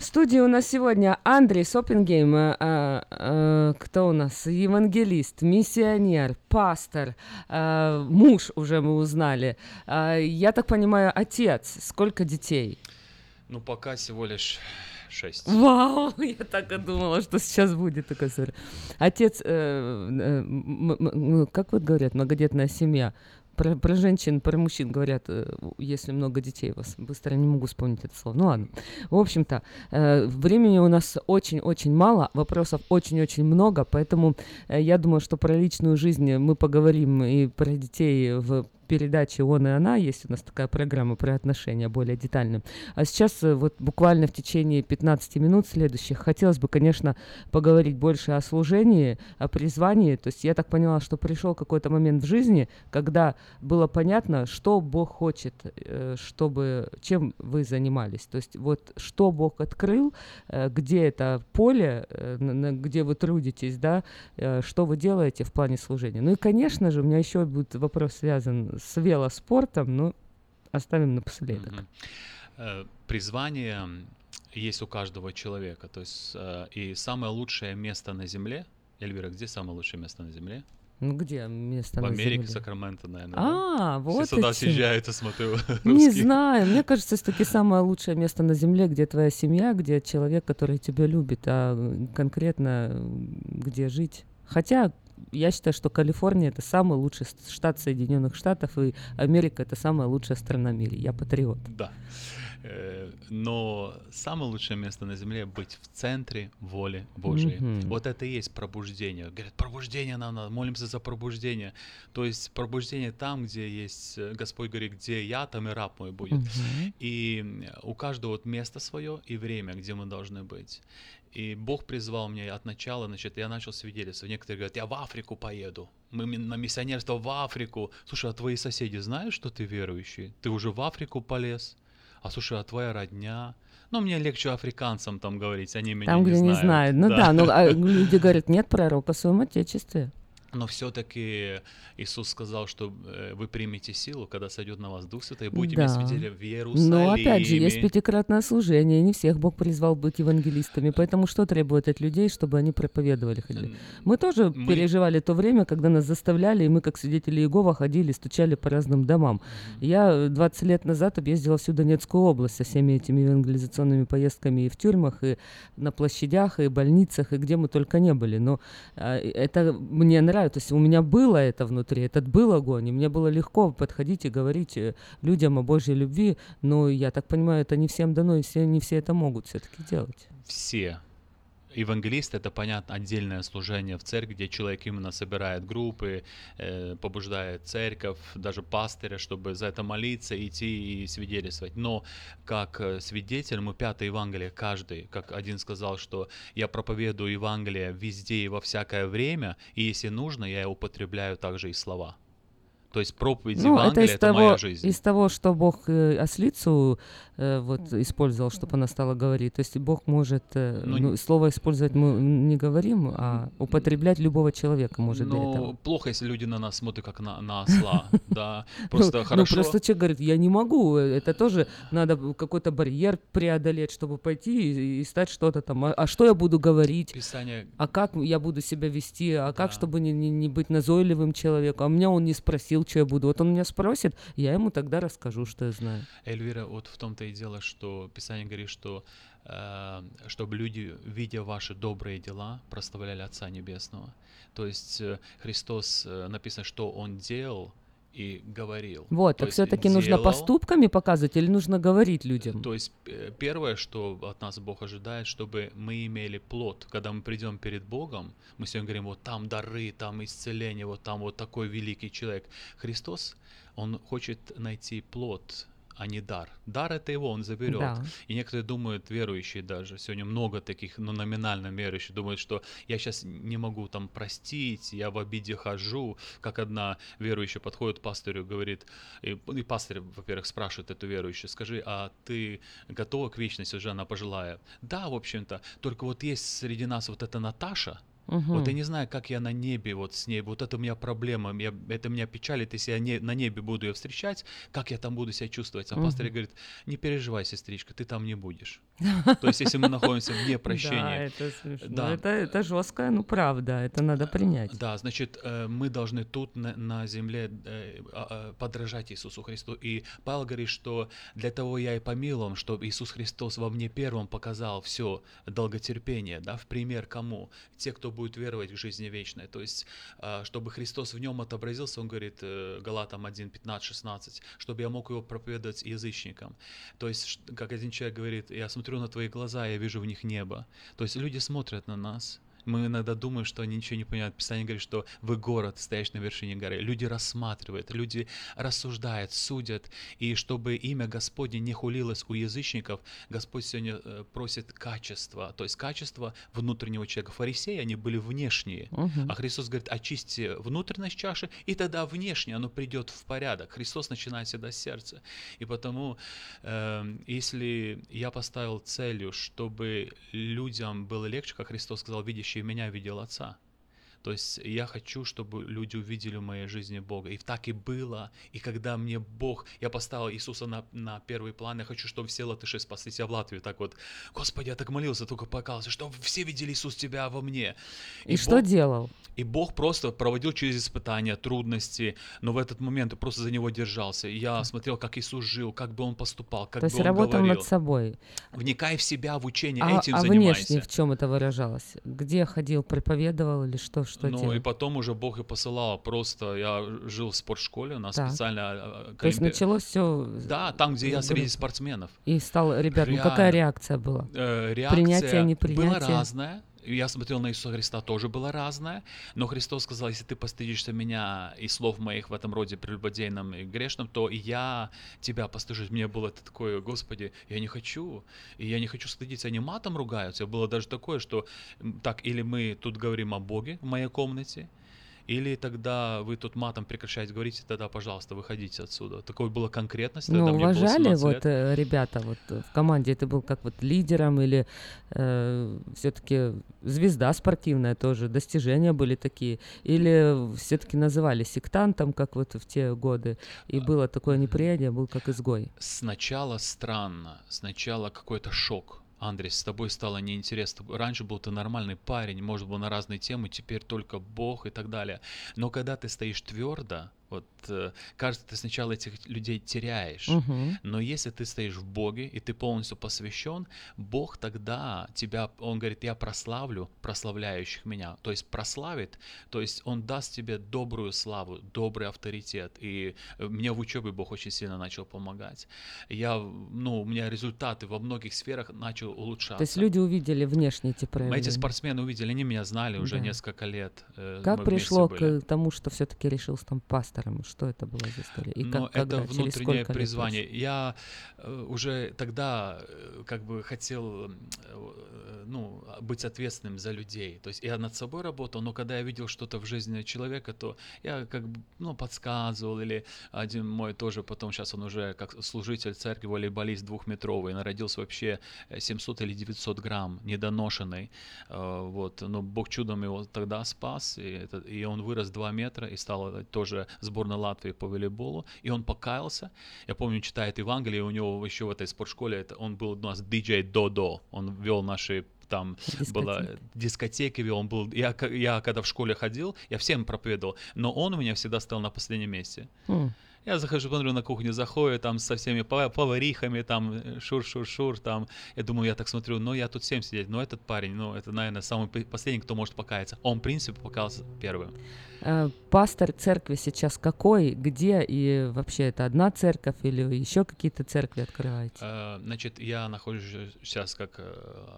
В студии у нас сегодня Андрей Соппингейм, э, э, кто у нас? Евангелист, миссионер, пастор, э, муж уже мы узнали. Э, я так понимаю, отец. Сколько детей? Ну, пока всего лишь шесть. Вау, я так и думала, что сейчас будет такой история. Отец, э, э, как вот говорят, многодетная семья. Про, про женщин, про мужчин говорят, э, если много детей у вас. Быстро не могу вспомнить это слово. Ну ладно. В общем-то, э, времени у нас очень-очень мало, вопросов очень-очень много, поэтому э, я думаю, что про личную жизнь мы поговорим и про детей в передаче «Он и она». Есть у нас такая программа про отношения более детально. А сейчас э, вот буквально в течение 15 минут следующих хотелось бы, конечно, поговорить больше о служении, о призвании. То есть я так поняла, что пришел какой-то момент в жизни, когда было понятно, что Бог хочет, э, чтобы чем вы занимались. То есть вот что Бог открыл, э, где это поле, где вы трудитесь, да, что вы делаете в плане служения. Ну и, конечно же, у меня еще будет вопрос связан с велоспортом, но оставим напоследок. Э, Призвание есть у каждого человека. То есть э, и самое лучшее место на Земле. Эльвира, где самое лучшее место на Земле? Ну где место В Америке, Земле? Сакраменто, наверное. А, вот Все сюда съезжают, я смотрю. Не русские. знаю, мне кажется, все-таки самое лучшее место на Земле, где твоя семья, где человек, который тебя любит, а конкретно где жить. Хотя я считаю, что Калифорния это самый лучший штат Соединенных Штатов, и Америка это самая лучшая страна в мире. Я патриот. Да. Э, Но самое лучшее место на земле быть в центре воли Божией. Мгм. Вот это и есть пробуждение. Говорят, пробуждение нам надо, молимся за пробуждение. То есть пробуждение там, где есть, э, Господь говорит, где я, там и раб мой будет. Мгм. И у каждого вот место свое и время, где мы должны быть. И Бог призвал меня от начала, значит, я начал свидетельствовать. Некоторые говорят, я в Африку поеду. Мы на миссионерство в Африку. Слушай, а твои соседи знают, что ты верующий? Ты уже в Африку полез? А слушай, а твоя родня? Ну, мне легче африканцам там говорить, они меня Там, не где знают. не знают. Ну да, ну а люди говорят, нет пророка в своем отечестве. Но все-таки Иисус сказал, что э, вы примете силу, когда сойдет на вас Дух Святой, и будете мне Да. свидетелем в Иерусалиме. Но опять же, есть пятикратное служение, не всех Бог призвал быть евангелистами, поэтому что требует от людей, чтобы они проповедовали, ходили? Мы тоже мы- переживали то время, когда нас заставляли, и мы, как свидетели Иеговы, ходили, стучали по разным домам. Я э, 20 лет назад объездила всю Донецкую область со всеми этими евангелизационными поездками и в тюрьмах, и на площадях, и больницах, и где мы только не были. Но а, это мне нравится. То есть у меня было это внутри, этот был огонь, и мне было легко подходить и говорить э, людям о Божьей любви, но я так понимаю, это не всем дано, и все, не все это могут все-таки делать. все. Евангелист это понятно отдельное служение в церкви, где человек именно собирает группы, э, побуждает церковь, даже пастыря, чтобы за это молиться, идти и свидетельствовать. Но как э, свидетель мы пятое Евангелие каждый, как один сказал, что я проповедую Евангелие везде и во всякое время, и если нужно, я употребляю также и слова. То есть проповедь Ну, это Евангелия из это, того, моя жизнь. из того, что Бог э, ослицу э, вот использовал, чтобы она стала говорить. То есть Бог может э, Ну, ну, слово использовать мы не говорим, а употреблять любого человека может для Но этого. плохо, если люди на нас смотрят как на, на осла, да. Ну, Просто ну, хорошо. просто человек говорит, я не могу, э, это тоже надо какой-то барьер преодолеть, чтобы пойти и, стать что-то там. А, а что я буду говорить? Писание А как я буду себя вести? А как, чтобы не быть назойливым человеком? А меня он не спросил, что я буду. Вот он меня спросит, я ему тогда расскажу, что я знаю. Эльвира, вот в том-то и дело, что Писание говорит, что э, чтобы люди, видя ваши добрые дела, прославляли Отца Небесного. То есть э, Христос, э, написано, что Он делал, и говорил. Вот, То так все-таки нужно поступками показывать или нужно говорить людям? То есть э, первое, что от нас Бог ожидает, чтобы мы имели плод. Когда мы придем перед Богом, мы сегодня говорим, вот там дары, там исцеление, вот там вот такой великий человек. Христос, Он хочет найти плод, а не дар. Дар это его, он заберет. Да. И некоторые думают, верующие даже, сегодня много таких, ну, номинально верующих, думают, что я сейчас не могу там простить, я в обиде хожу. Как одна верующая подходит к пастырю, говорит, и, и пастырь, во-первых, спрашивает эту верующую, скажи, а ты готова к вечности, уже она пожилая? Да, в общем-то, только вот есть среди нас вот эта Наташа, Мгм. вот я не знаю, как я на небе вот с ней, вот это у меня проблема, я, это меня печалит, если я не, на небе буду ее встречать, как я там буду себя чувствовать? А Мгм. пастор говорит, не переживай, сестричка, ты там не будешь. То есть, если мы находимся вне Да, прощения. это смешно. Да. Это, жестко, ну правда, это надо принять. Да, значит, э, мы должны тут на, земле э, а, а, подражать Иисусу Христу. И Павел говорит, что для того я и помилован, чтобы Иисус Христос во мне первым показал все долготерпение, да, в пример кому? Те, кто будет веровать в жизни вечной. То есть, а, чтобы Христос в нем отобразился, он говорит, э, Галатам 1, 15, 16, чтобы я мог его проповедовать язычникам. То есть, как один человек говорит, я смотрю на твои глаза, я вижу в них небо. То есть, люди смотрят на нас, мы иногда думаем, что они ничего не понимают. Писание говорит, что вы город, стоишь на вершине горы. Люди рассматривают, люди рассуждают, судят. И чтобы имя Господне не хулилось у язычников, Господь сегодня э, просит качества. То есть качество внутреннего человека. Фарисеи, они были внешние. Мгм. А Христос говорит, очисти внутренность чаши, и тогда внешне оно придет в порядок. Христос начинает всегда с сердца. И потому, эм, если я поставил целью, чтобы людям было легче, как Христос сказал, видящий меня видел Отца. То есть я хочу, чтобы люди увидели в моей жизни Бога. И так и было. И когда мне Бог, я поставил Иисуса на, на первый план, я хочу, чтобы все латыши спаслись. Я в Латвии так вот, Господи, я так молился, только покался, чтобы все видели Иисус Тебя во мне. И что делал? И Бог просто проводил через испытания, трудности, но в этот момент я просто за него держался. И я смотрел, как Иисус жил, как бы он поступал, как То бы он работал говорил. над собой. Вникай в себя, в учение, А, этим а занимайся. внешне в чем это выражалось? Где ходил, проповедовал или что, что ну делал? и потом уже Бог и посылал. Просто я жил в спортшколе, у нас Так. специально... а, То есть началось все. Да, там, где я среди спортсменов. И стал, ребят, ну какая Реально. реакция была? Э, реакция Принятие, непринятие? была разная. Я смотрел на Иисуса Христа, тоже была разная. Но Христос сказал, если ты постыдишься меня и слов моих в этом роде прелюбодейном и грешном, то и я тебя постыжусь. Мне было такое, Господи, я не хочу. И я не хочу стыдиться. Они матом ругаются. Было даже такое, что так, или мы тут говорим о Боге в моей комнате, или тогда вы тут матом прекращаете говорить, и тогда, пожалуйста, выходите отсюда. Такой была конкретность. Ну, уважали 17 вот лет. э, ребята вот э, в команде, ты был как вот лидером или все-таки звезда спортивная тоже, достижения были такие, или все-таки называли сектантом, как вот в те годы, и А, было такое неприятие, был как изгой. Сначала странно, сначала какой-то шок. Андрей, с тобой стало неинтересно. Раньше был ты нормальный парень, может был на разные темы, теперь только Бог и так далее. Но когда ты стоишь твердо, вот э, кажется, ты сначала этих людей теряешь. Мгм. Но если ты стоишь в Боге и ты полностью посвящен, Бог тогда тебя, Он говорит, я прославлю прославляющих меня. То есть прославит, то есть Он даст тебе добрую славу, добрый авторитет. И э, мне в учебе Бог очень сильно начал помогать. Я, ну, у меня результаты во многих сферах начал улучшаться. То есть люди увидели внешне эти проявления. Эти спортсмены увидели, они меня знали уже Да. несколько лет. э, Как пришло к тому, что все-таки решил там пастором? Что это была за история? И Но как, это когда, через внутреннее сколько лет призвание. Я э, уже тогда э, как бы хотел э, ну, быть ответственным за людей. То есть я над собой работал, но когда я видел что-то в жизни человека, то я как бы ну, подсказывал. Или один мой тоже потом, сейчас он уже как служитель церкви, волейболист двухметровый, народился вообще э, 700 или 900 грамм, недоношенный. Вот, но Бог чудом его тогда спас, и, это, и он вырос 2 метра и стал тоже сборной Латвии по волейболу, и он покаялся. Я помню, читает Евангелие, у него еще в этой спортшколе, это, он был у нас диджей Додо, он вел наши там была Дискотеки. он был, я, я когда в школе ходил, я всем проповедовал, но он у меня всегда стоял на последнем месте. Хм. Я захожу, смотрю на кухню, заходит там со всеми пова- поварихами, там э, шур-шур-шур, там. Я думаю, я так смотрю, ну я тут всем сидеть, но этот парень, ну это, наверное, самый последний, кто может покаяться. Он, в принципе, покаялся первым. Э, Пастор церкви сейчас какой, где и вообще это одна церковь или еще какие-то церкви открываете? Э, Значит, я нахожусь сейчас как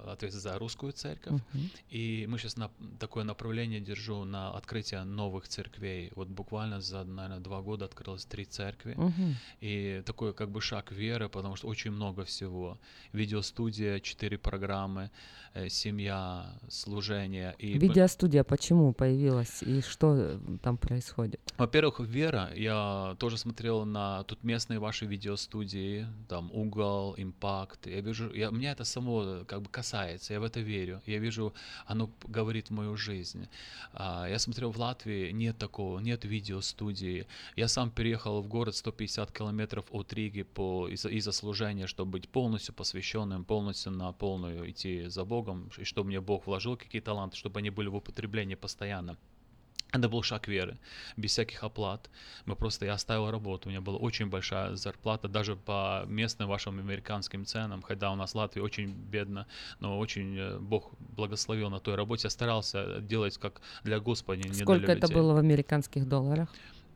ответственный за русскую церковь, Мгм. и мы сейчас на такое направление держу на открытие новых церквей. Вот буквально за, наверное, два года открылось три церкви, Мгм. и такой как бы шаг веры, потому что очень много всего. Видеостудия, четыре программы, э, семья, служение. И Видеостудия почему появилась и что э, там происходит? Во-первых, Вера, я тоже смотрел на тут местные ваши видеостудии, там Угол, Импакт. Я вижу, я, меня это само э, как бы касается, я в это верю. Я вижу, оно говорит мою жизнь. А, я смотрел в Латвии, нет такого, нет видеостудии. Я сам переехал в город 150 километров от Риги по, из-за, из-за служения, чтобы быть полностью посвященным, полностью на полную идти за Богом, и чтобы мне Бог вложил какие таланты, чтобы они были в употреблении постоянно. Это был шаг веры, без всяких оплат. Мы просто, я оставил работу, у меня была очень большая зарплата, даже по местным вашим американским ценам, хотя у нас в Латвии очень бедно, но очень э, Бог благословил на той работе. Я старался делать как для Господа, не для Сколько это людей. было в американских долларах?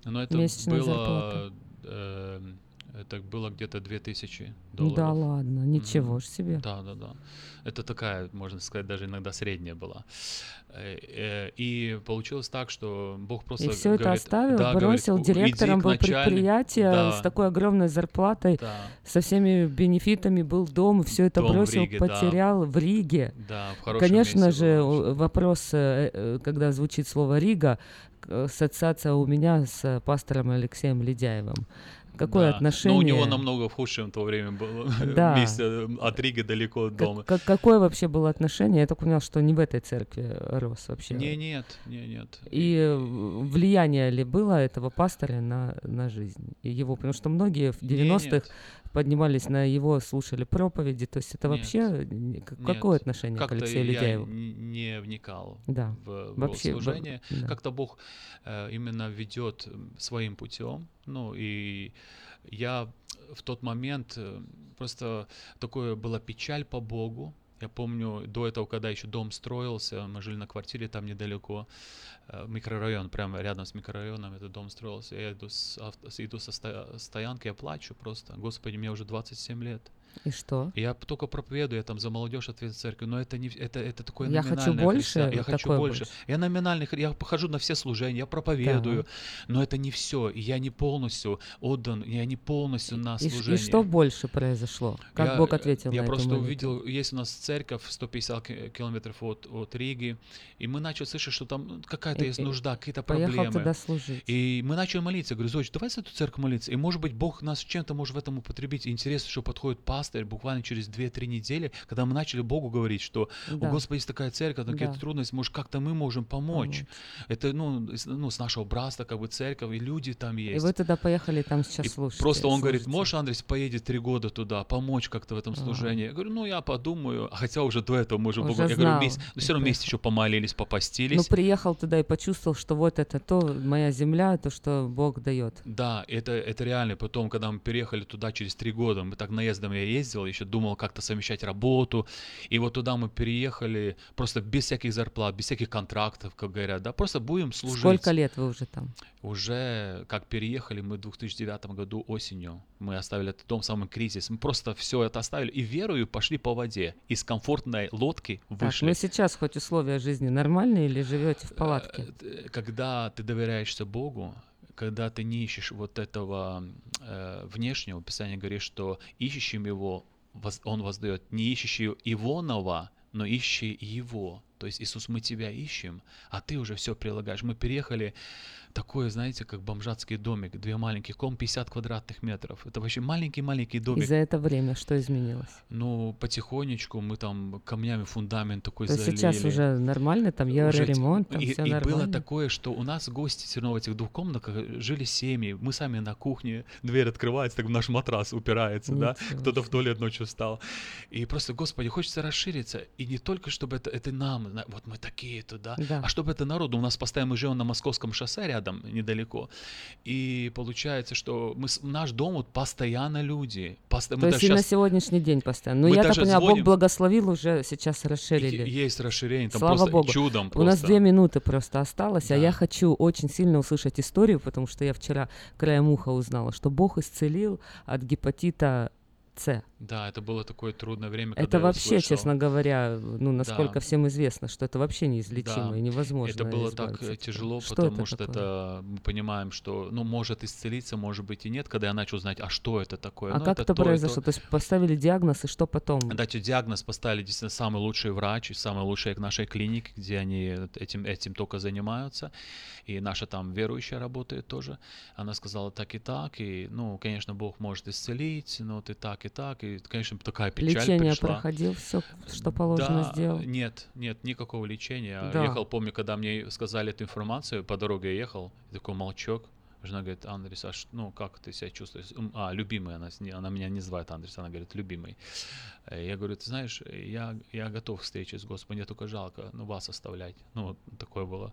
Ну, это Месячная было, зарплата. э, это было где-то 2000 долларов. Да ладно, ничего ж себе. Да, да, да. Это такая, можно сказать, даже иногда средняя была. Э, э, И получилось так, что Бог просто И все это говорит- оставил, да, говорит, бросил, «У- иди директором был начальнику». предприятие Да. с такой огромной зарплатой, Да. со всеми бенефитами, был дом, все это Дом в бросил, Риге, да. потерял в Риге. Да, в хорошем Конечно же, вопрос, э, э, когда звучит слово Рига, ассоциация у меня с пастором Алексеем Ледяевым. Какое Да. отношение? Но у него намного в худшем то время было Да. месте э, от Риги далеко от дома. Как- какое вообще было отношение? Я так понял, что не в этой церкви рос вообще. Не, нет, не, нет. И влияние ли было этого пастора на, на жизнь и его? Потому что многие в Не, 90-х нет. Поднимались на его, слушали проповеди. То есть это Нет. вообще не- к- Нет. какое отношение к Как-то Алексею Ледяеву? не вникал Да. в, в Вообще, во- служение. да. Как-то Бог э, именно ведет своим путем. Ну и я в тот момент э, просто такое была печаль по Богу. Я помню, до этого, когда еще дом строился, мы жили на квартире там недалеко, э, микрорайон, прямо рядом с микрорайоном этот дом строился. Я иду, с иду со стоянки, я плачу просто. Господи, мне уже 27 лет. И что? Я только проповедую, я там за молодежь ответ церкви, но это не это, это такое Я хочу больше, Я хочу больше. больше. Я номинальный, я похожу на все служения, я проповедую, Так. но это не все. И я не полностью отдан, я не полностью на И, служение. и что больше произошло? Как Я- Бог ответил Я на просто эту увидел, есть у нас церковь 150 ки- километров от, от Риги, и мы начали слышать, что там ну, какая-то И- есть нужда, какие-то проблемы. туда служить. И мы начали молиться. Я говорю, Зоч, давай за эту церковь молиться. И может быть Бог нас чем-то может в этом употребить. Интересно, что подходит пастырь буквально через 2-3 недели, когда мы начали Богу говорить, что Да. у Господа есть такая церковь, такие Да. трудности, может как-то мы можем помочь. Это ну, с- ну, с нашего братства, как бы церковь, и люди там И есть. вы туда поехали там сейчас И слушать. Просто он говорит, можешь, Андрей, поедет три года туда, помочь как-то в этом Ага. служении? Я говорю, ну я подумаю. Хотя уже до этого мы уже, Уже Богу- я знал, говорю, вместе, но все равно вместе еще помолились, попостились. Ну, приехал туда и почувствовал, что вот это то, моя земля, то, что Бог дает. Да, это, это реально. Потом, когда мы переехали туда через три года, мы так наездом я ездил, еще думал как-то совмещать работу. И вот туда мы переехали просто без всяких зарплат, без всяких контрактов, как говорят, да, просто будем служить. Сколько лет вы уже там? Уже как переехали мы в 2009 году осенью, мы оставили этот дом, самый кризис, мы просто все это оставили и верою пошли по воде. Из комфортной лодки Так, вышли. ну сейчас хоть условия жизни нормальные или живете в палатке? Э, когда ты доверяешься Богу, когда ты не ищешь вот этого э, внешнего, Писание говорит, что ищущим его он воздает, не ищущий Ивонова, но ищи его. То есть, Иисус, мы тебя ищем, а ты уже все прилагаешь. Мы переехали такое, знаете, как бомжатский домик, две маленьких комнаты, 50 квадратных метров. Это вообще маленький-маленький И домик. за это время что изменилось? Ну, потихонечку мы там камнями фундамент такой То залили. сейчас уже нормально, там евроремонт, там и, все и нормально? было такое, что у нас гости все равно в этих двух комнатах жили семьи. Мы сами на кухне, дверь открывается, так в наш матрас упирается, да. Ничего Кто-то в туалет ночью встал. И просто, Господи, хочется расшириться. И не только, чтобы это, это нам, вот мы такие туда, Да. а чтобы это народу. У нас постоянно мы живем на Московском шоссе рядом, рядом, недалеко. И получается, что мы, наш дом вот постоянно люди. Пост- То есть и на щас- сегодняшний день постоянно. Ну, Мы я так понимаю, Бог звоним. благословил уже, сейчас расширили. Есть расширение, там Слава просто Богу. чудом У нас просто. две минуты просто осталось, а я хочу очень сильно услышать историю, потому что я вчера краем уха узнала, что Бог исцелил от гепатита С. Да, это было такое трудное время, когда Это вообще, услышал. честно говоря, ну, насколько Да. всем известно, что это вообще неизлечимо Да. и невозможно Это было так э, тяжело, Что потому это что такое? это мы понимаем, что ну может исцелиться, может быть и нет. Когда я начал знать, а что это такое? А ну, как это это то и то. произошло? То есть поставили диагноз, и что потом? Дать диагноз поставили действительно самый лучший врач, и самый лучший к нашей клинике, где они этим, этим только занимаются. И наша там верующая работает тоже. Она сказала так и так. И, ну, конечно, Бог может исцелить, но и так, и так. И, конечно, такая печаль Лечение пришла. проходил, все, что положено, да, сделал. Нет, нет, никакого лечения. Да. Ехал, помню, когда мне сказали эту информацию, по дороге я ехал, такой молчок. Жена говорит, Андрес, а ну как ты себя чувствуешь? А, любимый, она, она меня не называет Андрес, она говорит, любимый. Э, Я говорю, ты знаешь, я, я готов к встрече с Господом, мне только жалко ну, вас оставлять. Ну, вот такое было.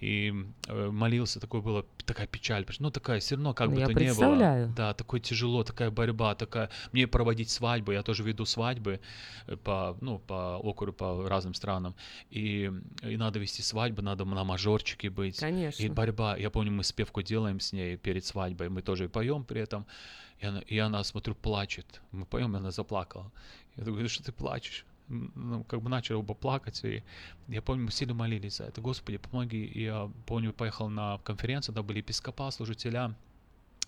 И э, молился, такое было, такая печаль, ну такая, все равно как Ну, бы я то не было. Да, такое тяжело, такая борьба, такая. Мне проводить свадьбы, я тоже веду свадьбы э, по, ну, по округу, по разным странам. И, и надо вести свадьбы, надо на мажорчике быть. Конечно. И борьба. Я помню, мы спевку делаем с ней перед свадьбой, мы тоже и поем при этом. И она, и она, смотрю, плачет. Мы поем, и она заплакала. Я говорю, что ты плачешь? Ну, как бы начал оба плакать, и я помню, мы сильно молились за это. Господи, помоги. И я помню, поехал на конференцию, там были епископа, служителя,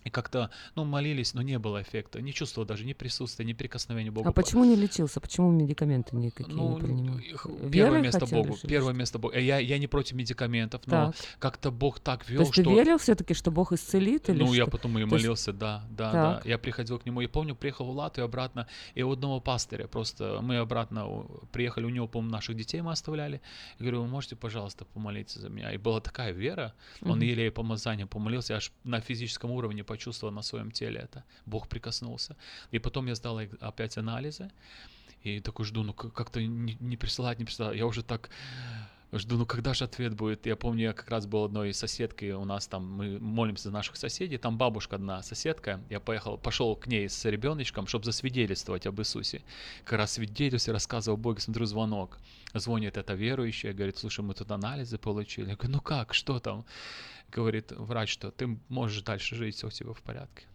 и как-то, ну, молились, но не было эффекта. Не чувствовал даже ни присутствия, ни прикосновения Бога. А почему не лечился? Почему медикаменты никакие Ну, не принимал? Первое Верой место Богу. решить? Первое место Богу. Э, Я, я не против медикаментов, но Так. как-то Бог так То вел, есть ты что... верил все-таки, что Бог исцелит? Или Ну, я что? потом и То есть- молился, да, да, Так. да. Я приходил к нему, и помню, приехал в Латвию обратно, и у одного пастыря, просто мы обратно приехали, у него, по-моему, наших детей мы оставляли. Я говорю, вы можете, пожалуйста, помолиться за меня? И была такая вера, он Мгм. еле помазанием помолился, я аж на физическом уровне почувствовал на своем теле это. Бог прикоснулся. И потом я сдал опять анализы, и такой жду, ну как-то не, не присылать, не присылать. Я уже так жду, ну когда же ответ будет? Я помню, я как раз был одной соседкой, у нас там, мы молимся за наших соседей, там бабушка одна соседка, я поехал, пошел к ней с ребеночком, чтобы засвидетельствовать об Иисусе. Как раз свидетельствовал, рассказывал Боге, смотрю, звонок. Звонит эта верующая, говорит, слушай, мы тут анализы получили. Я говорю, ну как, что там? Говорит врач, что ты можешь дальше жить, все у тебя в порядке.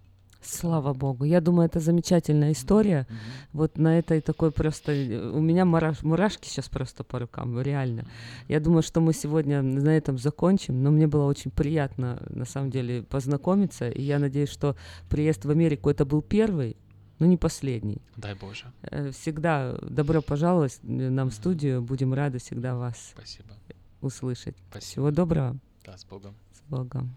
Слава Богу. Я думаю, это замечательная история. Вот на этой такой просто... э, У меня мураш- мурашки сейчас просто по рукам, реально. Я думаю, что мы сегодня на этом закончим, но мне было очень приятно, на самом деле, познакомиться, и я надеюсь, что приезд в Америку это был первый, но не последний. Дай Боже. Э, Всегда добро пожаловать нам в студию, будем рады всегда вас Спасибо. услышать. Спасибо. Всего доброго. Да, с Богом. Богом.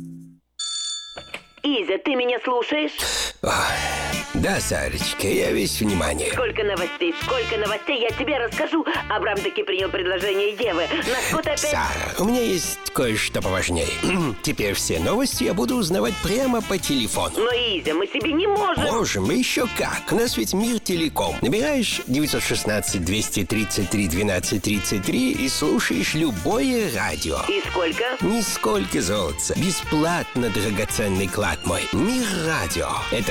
Изя, ты меня слушаешь? Да, Сарочка, я весь внимание. Сколько новостей, сколько новостей, я тебе расскажу. Абрам таки принял предложение Евы. На скот опять... Сара, у меня есть кое-что поважнее. Теперь все новости я буду узнавать прямо по телефону. Но, Изя, мы себе не можем. Можем, еще как. У нас ведь мир телеком. Набираешь 916-233-1233 и слушаешь любое радио. И сколько? Нисколько золотца. Бесплатно, драгоценный клад мой. Мир радио. Это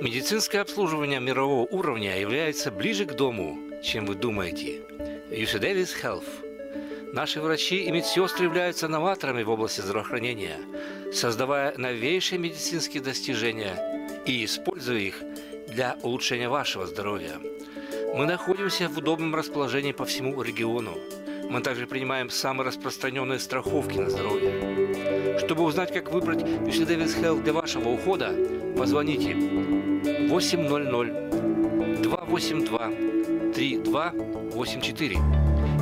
Медицинское обслуживание мирового уровня является ближе к дому, чем вы думаете. UC Davis Health. Наши врачи и медсестры являются новаторами в области здравоохранения, создавая новейшие медицинские достижения и используя их для улучшения вашего здоровья. Мы находимся в удобном расположении по всему региону. Мы также принимаем самые распространенные страховки на здоровье. Чтобы узнать, как выбрать UC Davis Health для вашего ухода, позвоните 800 282 3284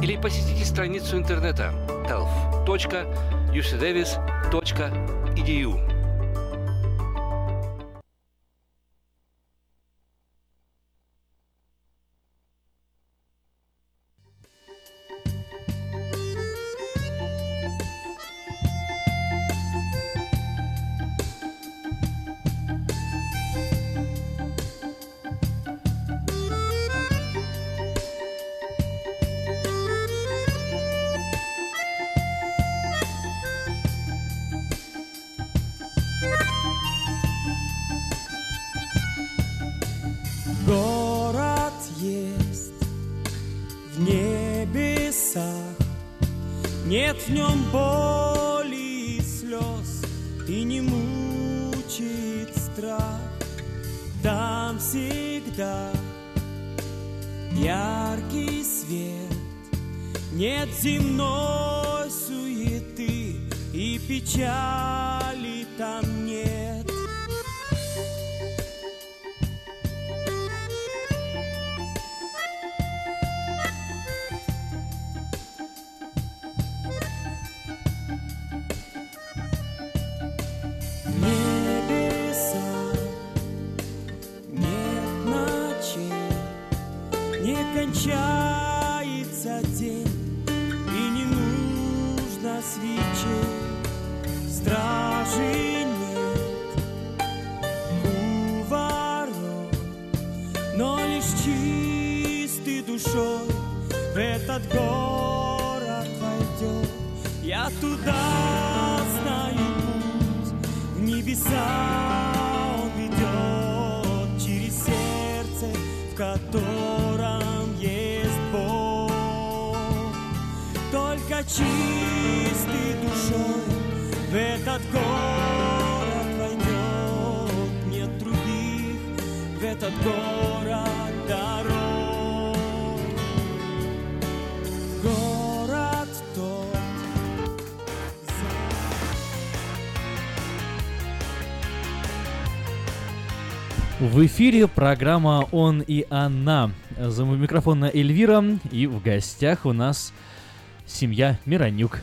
или посетите страницу интернета health.ucdavis.edu. нем боли и слез, и не мучит страх. Там всегда яркий свет, нет земной суеты и печали В эфире программа «Он и она». За микрофона Эльвира, и в гостях у нас семья Миронюк.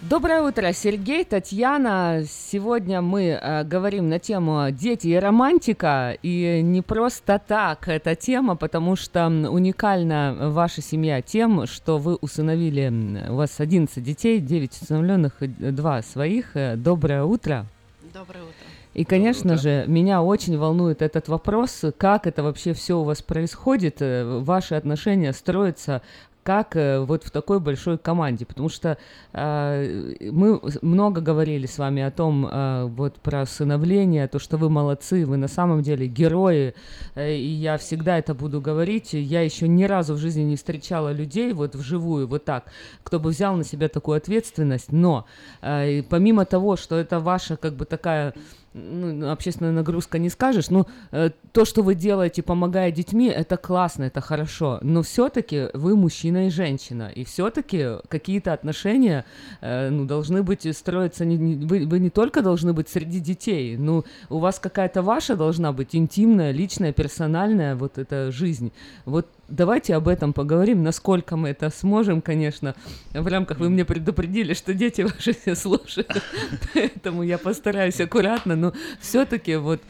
Доброе утро, Сергей, Татьяна. Сегодня мы э, говорим на тему «Дети и романтика». И не просто так эта тема, потому что уникальна ваша семья тем, что вы усыновили, у вас 11 детей, 9 усыновленных, 2 своих. Э, Доброе утро. Доброе утро. И, конечно же, меня очень волнует этот вопрос, как это вообще все у вас происходит, э, ваши отношения строятся как э, вот в такой большой команде, потому что э, мы много говорили с вами о том, э, вот про усыновление, то, что вы молодцы, вы на самом деле герои, э, и я всегда это буду говорить. Я еще ни разу в жизни не встречала людей вот вживую, вот так, кто бы взял на себя такую ответственность, но э, помимо того, что это ваша как бы такая ну, общественная нагрузка не скажешь, но э, то, что вы делаете, помогая детьми, это классно, это хорошо, но все-таки вы мужчина и женщина, и все-таки какие-то отношения, э, ну, должны быть строиться, не, не- вы, вы не только должны быть среди детей, ну, у вас какая-то ваша должна быть интимная, личная, персональная вот эта жизнь, вот Давайте об этом поговорим, насколько мы это сможем, конечно. В рамках вы мне предупредили, что дети ваши все слушают, поэтому я постараюсь аккуратно, но все-таки вот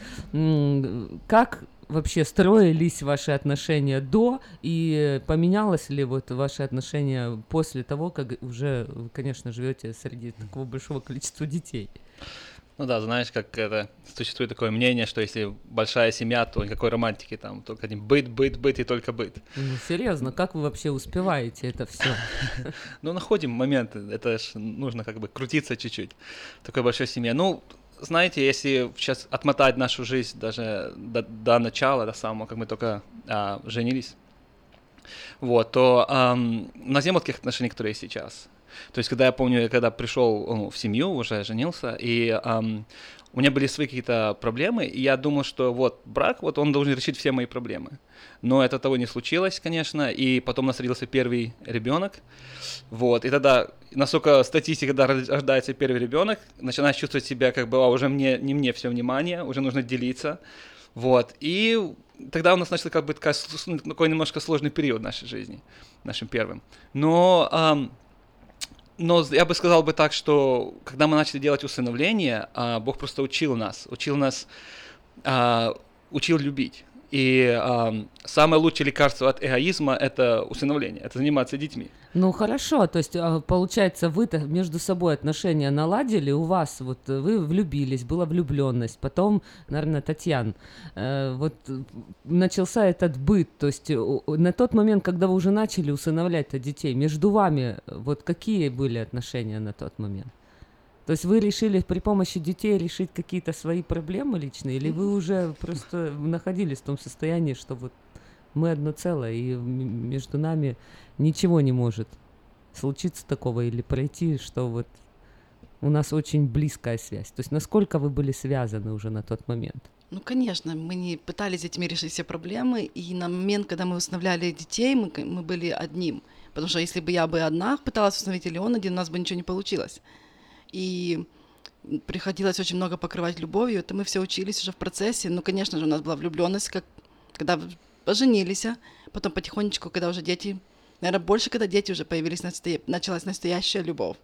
как вообще строились ваши отношения до и поменялось ли вот ваши отношения после того, как уже, вы, конечно, живете среди такого большого количества детей? Ну да, знаешь, как это существует такое мнение, что если большая семья, то никакой романтики там, только один быт, быт, быт и только быт. Ну, серьезно, как вы вообще успеваете это все? Ну, находим моменты, это ж нужно как бы крутиться чуть-чуть в такой большой семье. Ну, знаете, если сейчас отмотать нашу жизнь даже до, до начала, до самого, как мы только а, женились, вот, то ам, у нас не было таких отношений, которые есть сейчас. То есть, когда я помню, я когда пришел ну, в семью, уже женился, и ам, у меня были свои какие-то проблемы, и я думал, что вот брак, вот он должен решить все мои проблемы. Но это того не случилось, конечно, и потом нас родился первый ребенок, вот, и тогда, насколько статистика, когда рож- рождается первый ребенок, начинаешь чувствовать себя как бы, а, уже мне, не мне все внимание, уже нужно делиться, вот, и тогда у нас начался как бы такой немножко сложный период нашей жизни, нашим первым. Но ам, но я бы сказал бы так, что когда мы начали делать усыновление, а, Бог просто учил нас, учил нас, а, учил любить. И ам, самое лучшее лекарство от эгоизма – это усыновление, это заниматься детьми. Ну хорошо, то есть а, получается вы-то между собой отношения наладили, у вас вот э, вы влюбились, была влюбленность, потом, наверное, Татьян, э, вот э, начался этот быт, то есть э, на тот момент, когда вы уже начали усыновлять детей, между вами э, вот какие были отношения на тот момент? То есть вы решили при помощи детей решить какие-то свои проблемы личные, или вы уже просто находились в том состоянии, что вот мы одно целое, и между нами ничего не может случиться такого или пройти, что вот у нас очень близкая связь. То есть насколько вы были связаны уже на тот момент? Ну, конечно, мы не пытались детьми решить все проблемы, и на момент, когда мы усыновляли детей, мы, мы были одним. Потому что если бы я бы одна пыталась установить, или он один, у нас бы ничего не получилось. И приходилось очень много покрывать любовью, это мы все учились уже в процессе. Ну, конечно же, у нас была влюбленность, как когда поженились, а потом потихонечку, когда уже дети, наверное, больше, когда дети уже появились, началась настоящая любовь.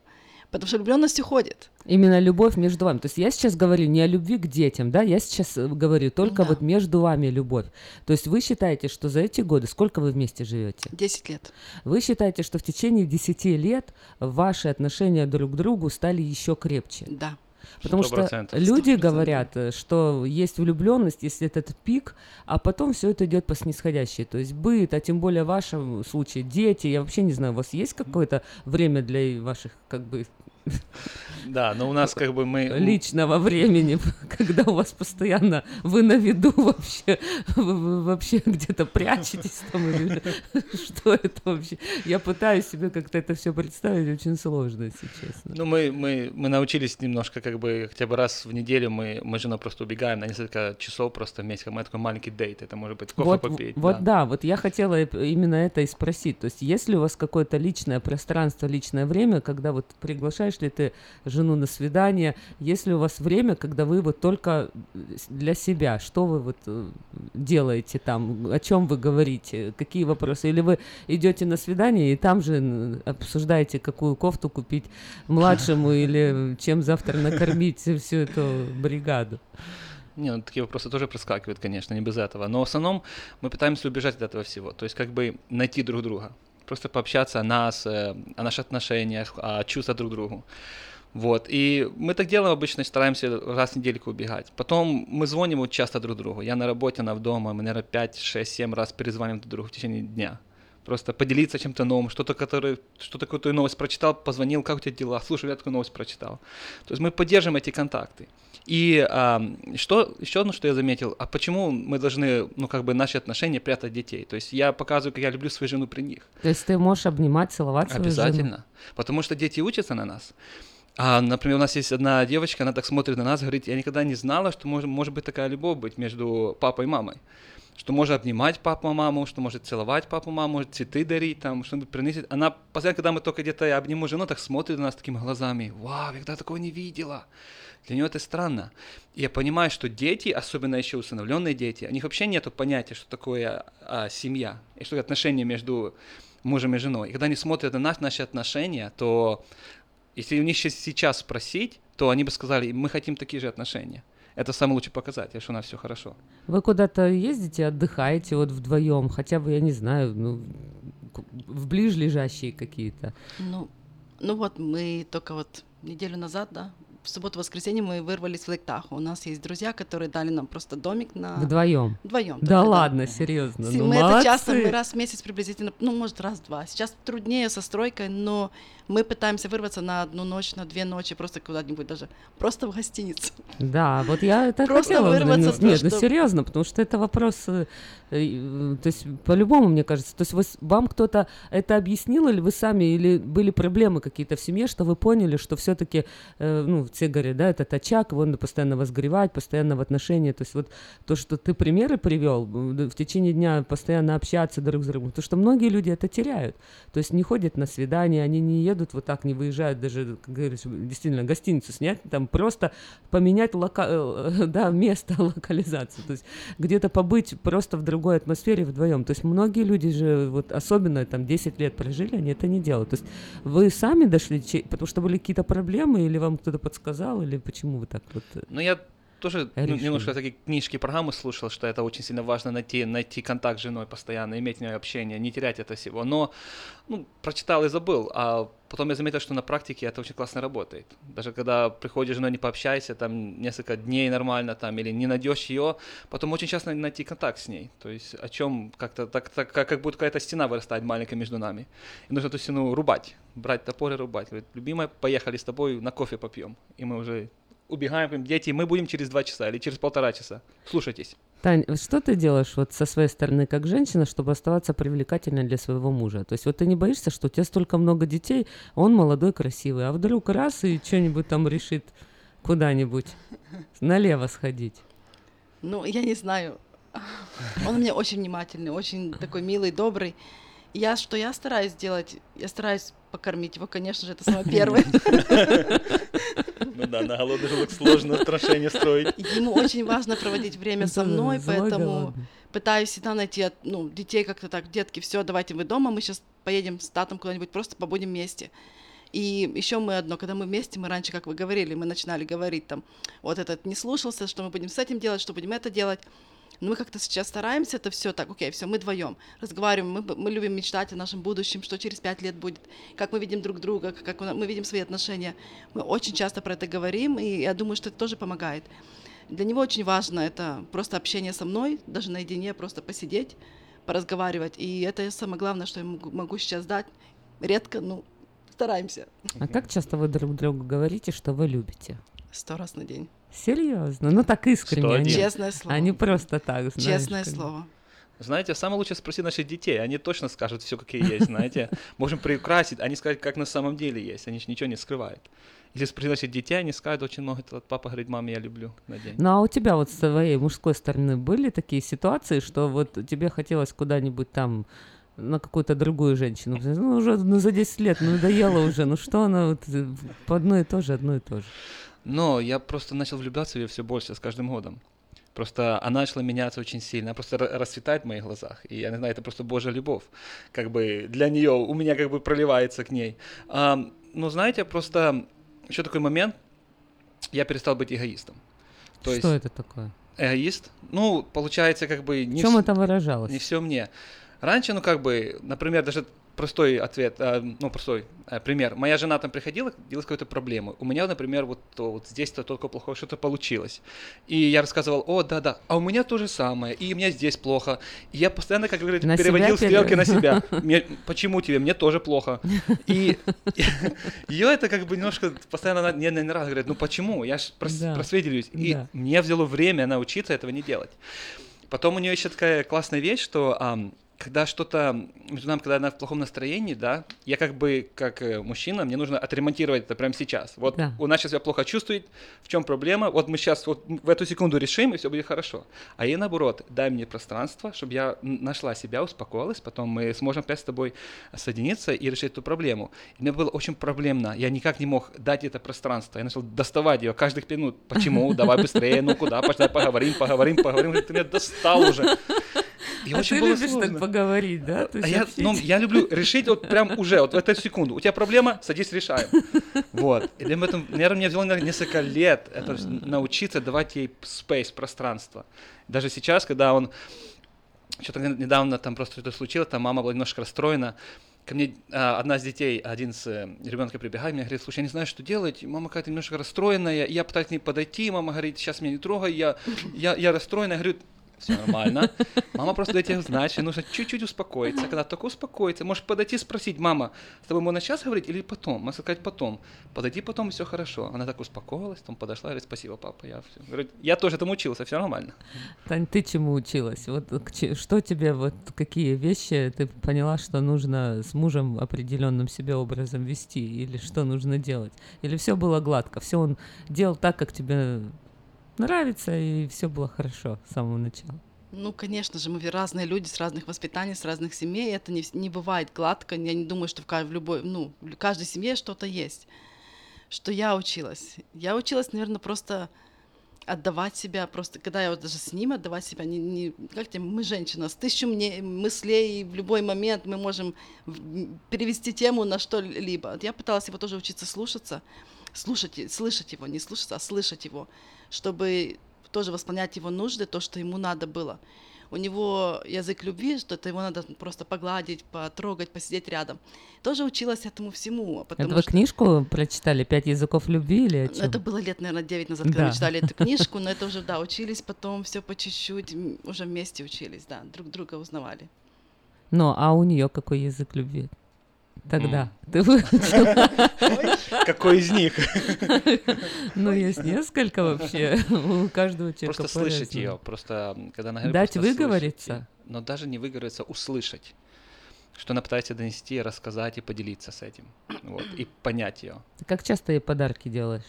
Потому что влюбленность уходит. Именно любовь между вами. То есть я сейчас говорю не о любви к детям, да, я сейчас э, говорю только вот между вами любовь. То есть вы считаете, что за эти годы, сколько вы вместе живете? 10 лет. Вы считаете, что в течение 10 лет ваши отношения друг к другу стали еще крепче? Да. Потому Сто что процентов. люди говорят, э, что есть влюбленность, есть этот пик, а потом все это идет по снисходящей. То есть быт, а тем более в вашем случае дети. Я вообще не знаю, у вас есть какое-то время для ваших как бы Да, но у нас как бы мы... личного времени, когда у вас постоянно вы на виду вообще, вы, вообще где-то прячетесь там или что это вообще? Я пытаюсь себе как-то это все представить, очень сложно, если честно. Ну, мы, мы, мы научились немножко, как бы, хотя бы раз в неделю мы, мы с женой просто убегаем на несколько часов просто вместе, мы такой маленький дейт, это может быть кофе вот, попить. вот да. вот я хотела именно это и спросить. То есть, есть ли у вас какое-то личное пространство, личное время, когда вот приглашаешь ли ты жену на свидание. Есть ли у вас время, когда вы вот только э, для себя, что вы вот э, делаете там, о чем вы говорите, какие вопросы? Или вы идете на свидание и там же обсуждаете, какую кофту купить младшему или чем завтра накормить всю эту бригаду? Не, ну, такие вопросы тоже проскакивают, конечно, не без этого. Но в основном мы пытаемся убежать от этого всего. То есть как бы найти друг друга. Просто пообщаться о нас, э, о наших отношениях, о чувствах друг к другу. Вот. И мы так делаем обычно, стараемся раз в недельку убегать. Потом мы звоним вот часто друг другу. Я на работе, она дома. Мы, наверное, 5, 6, 7 раз перезвоним друг другу в течение дня. Просто поделиться чем-то новым, что-то, который, что-то какую-то новость прочитал, позвонил, как у тебя дела? Слушай, я такую новость прочитал. То есть мы поддерживаем эти контакты. И а, что, еще одно, что я заметил, а почему мы должны, ну, как бы наши отношения прятать детей? То есть я показываю, как я люблю свою жену при них. То есть ты можешь обнимать, целовать свою жену? Обязательно. Потому что дети учатся на нас. А, например, у нас есть одна девочка, она так смотрит на нас, говорит, я никогда не знала, что может, может быть такая любовь быть между папой и мамой. Что может обнимать папу, маму, что может целовать папу, маму, может цветы дарить, там, что-нибудь приносить. Она, постоянно, когда мы только где-то я обниму жену, так смотрит на нас такими глазами. Вау, я никогда такого не видела. Для нее это странно. И я понимаю, что дети, особенно еще усыновленные дети, у них вообще нет понятия, что такое а, семья, и что отношения между мужем и женой. И когда они смотрят на нас, наши отношения, то если у них сейчас спросить, то они бы сказали, мы хотим такие же отношения. Это самый лучший показатель, что у нас все хорошо. Вы куда-то ездите, отдыхаете вот вдвоем, хотя бы, я не знаю, ну, в ближлежащие какие-то? Ну, ну вот мы только вот неделю назад, да, в субботу-воскресенье мы вырвались в Лектаху. У нас есть друзья, которые дали нам просто домик на... Вдвоем? Вдвоем. Да ладно, серьезно, Си- ну мы это часто, молодцы. мы раз в месяц приблизительно, ну, может, раз в два. Сейчас труднее со стройкой, но мы пытаемся вырваться на одну ночь, на две ночи, просто куда-нибудь даже, просто в гостиницу. Да, вот я это Просто хотела вырваться, взглянуть. то, Нет, ну что- серьезно, потому что это вопрос, э, э, то есть по-любому, мне кажется, то есть вы, вам кто-то это объяснил, или вы сами, или были проблемы какие-то в семье, что вы поняли, что все-таки, ну, все говорят, да, этот очаг, его надо постоянно возгревать, постоянно в отношении, то есть вот то, что ты примеры привел, в течение дня постоянно общаться друг с другом, то, что многие люди это теряют, то есть не ходят на свидания, они не едут вот так, не выезжают даже, как говорится, действительно, гостиницу снять, там просто поменять лока... э, да, место, локализацию, то есть где-то побыть просто в другой атмосфере вдвоем. То есть многие люди же, вот особенно там 10 лет прожили, они это не делают. То есть вы сами дошли, потому что были какие-то проблемы, или вам кто-то подсказал, или почему вы так вот... э, Но я тоже ну, немножко такие книжки, программы слушал, что это очень сильно важно найти, найти контакт с женой постоянно, иметь с ней общение, не терять это всего. Но ну, прочитал и забыл, а потом я заметил, что на практике это очень классно работает. Даже когда приходишь женой, не пообщайся, там несколько дней нормально, там, или не найдешь ее, потом очень часто найти контакт с ней. То есть о чем как-то, так, так, как, как будто какая-то стена вырастает маленькая между нами. И нужно эту стену рубать, брать топор и рубать. Говорит, любимая, поехали с тобой на кофе попьем. И мы уже убегаем, говорим, дети, мы будем через два часа или через полтора часа. Слушайтесь. Тань, что ты делаешь вот со своей стороны как женщина, чтобы оставаться привлекательной для своего мужа? То есть вот ты не боишься, что у тебя столько много детей, он молодой, красивый, а вдруг раз и что-нибудь там решит куда-нибудь налево сходить? Ну, я не знаю. Он у меня очень внимательный, очень такой милый, добрый. Я, что я стараюсь делать? Я стараюсь покормить его, конечно же, это самое первое. Ну да, на голодный желудок сложно отношения строить. Ему очень важно проводить время со мной, поэтому пытаюсь всегда найти от- ну, детей как-то так, детки, все, давайте вы дома, мы сейчас поедем с татом куда-нибудь, просто побудем вместе. И еще мы одно, когда мы вместе, мы раньше, как вы говорили, мы начинали говорить там, вот этот не слушался, что мы будем с этим делать, что будем это делать. Но мы как-то сейчас стараемся это все так, окей, все, мы вдвоем разговариваем, мы, мы любим мечтать о нашем будущем, что через пять лет будет, как мы видим друг друга, как мы видим свои отношения. Мы очень часто про это говорим, и я думаю, что это тоже помогает. Для него очень важно это просто общение со мной, даже наедине, просто посидеть, поразговаривать. И это самое главное, что я могу, могу сейчас дать. Редко, ну, стараемся. А как часто вы друг другу говорите, что вы любите? Сто раз на день. Серьезно? Ну так искренне. Один. Честное слово. Не просто так, знаешь. Честное как слово. Знаете, самое лучшее спросить наших детей. Они точно скажут все, как и есть, знаете. Можем приукрасить, они скажут, как на самом деле есть. Они же ничего не скрывают. Если спросить наших детей, они скажут очень много. Вот Папа говорит, маме, я люблю на день. Ну а у тебя вот с твоей мужской стороны были такие ситуации, что вот тебе хотелось куда-нибудь там на какую-то другую женщину. Ну, уже ну, за 10 лет, ну, надоело уже. Ну, что она вот, э, по одно и то же, одно и то же. Но я просто начал влюбляться в ее все больше с каждым годом. Просто она начала меняться очень сильно, она просто ра- расцветает в моих глазах. И я не знаю, это просто Божья любовь. Как бы для нее, у меня как бы проливается к ней. А, ну, знаете, просто еще такой момент, я перестал быть эгоистом. То что есть это такое? эгоист, ну, получается, как бы... В Не чем вс- это выражалось? Не все мне. Раньше, ну, как бы, например, даже простой ответ, э, ну, простой э, пример. Моя жена там приходила, делала какую-то проблему. У меня, например, вот, то, вот здесь-то только плохо что-то получилось. И я рассказывал, о, да-да, а у меня то же самое, и у меня здесь плохо. И я постоянно, как говорится, На переводил стрелки на себя. Мне- почему тебе? Мне тоже плохо. И ее это как бы немножко постоянно не, не раз говорит, ну почему? Я ж прос- Да. просвидетелюсь. И Да. мне взяло время научиться этого не делать. Потом у нее еще такая классная вещь, что ам, когда что-то между нами, когда она в плохом настроении, да, я как бы, как э, мужчина, мне нужно отремонтировать это прямо сейчас. Вот Да. у нас сейчас себя плохо чувствует, в чем проблема, вот мы сейчас вот в эту секунду решим, и все будет хорошо. А ей наоборот, дай мне пространство, чтобы я нашла себя, успокоилась, потом мы сможем опять с тобой соединиться и решить эту проблему. И мне было очень проблемно, я никак не мог дать это пространство, я начал доставать ее каждых пять минут. Почему? Давай быстрее, ну куда, пошли, поговорим, поговорим, поговорим, ты меня достал уже. И а очень ты было любишь сложно. так поговорить, да? А я, ну, я люблю решить вот прям уже, вот в эту секунду. У тебя проблема, садись, решаем. Вот. И для этого, наверное, мне взяло наверное, несколько лет это ж научиться давать ей space, пространство. Даже сейчас, когда он что-то недавно там просто что-то случилось, там мама была немножко расстроена, ко мне а, одна из детей, один с э, ребенка прибегает, мне говорит, слушай, я не знаю, что делать, мама какая-то немножко расстроенная, я пытаюсь к ней подойти, мама говорит, сейчас меня не трогай, я, я, я расстроена, я говорю, все нормально. Мама просто дает тебе знать, нужно чуть-чуть успокоиться. Когда только успокоится, можешь подойти и спросить, мама, с тобой можно сейчас говорить или потом? Можно сказать потом. Подойди потом, все хорошо. Она так успокоилась, потом подошла, говорит, спасибо, папа, я все. Говорит, я тоже этому учился, все нормально. Тань, ты чему училась? Вот что тебе, вот какие вещи ты поняла, что нужно с мужем определенным себе образом вести, или что нужно делать? Или все было гладко, все он делал так, как тебе нравится, и все было хорошо с самого начала? Ну, конечно же, мы разные люди с разных воспитаний, с разных семей. Это не, не бывает гладко. Я не думаю, что в, в любой, ну, в каждой семье что-то есть. Что я училась? Я училась, наверное, просто отдавать себя, просто когда я вот даже с ним отдавать себя, не, не как тебе, мы женщина, с тысячу мне мыслей, и в любой момент мы можем перевести тему на что-либо. Я пыталась его тоже учиться слушаться, слушать, слышать его, не слушаться, а слышать его, чтобы тоже восполнять его нужды, то, что ему надо было. У него язык любви, что-то его надо просто погладить, потрогать, посидеть рядом. Тоже училась этому всему. Потому Это вы что... книжку прочитали «Пять языков любви» или о чем? Это было лет, наверное, 9 назад, когда Да. мы читали эту книжку, но это уже, да, учились потом все по чуть-чуть, уже вместе учились, да, друг друга узнавали. Ну, а у нее какой язык любви? Тогда ты выучила? Какой из них? Ну, есть несколько вообще. У каждого человека Просто слышать ее, просто когда она говорит, Дать выговориться? Но даже не выговориться, услышать. Что она пытается донести, рассказать и поделиться с этим. Вот, и понять ее. Ты как часто ей подарки делаешь?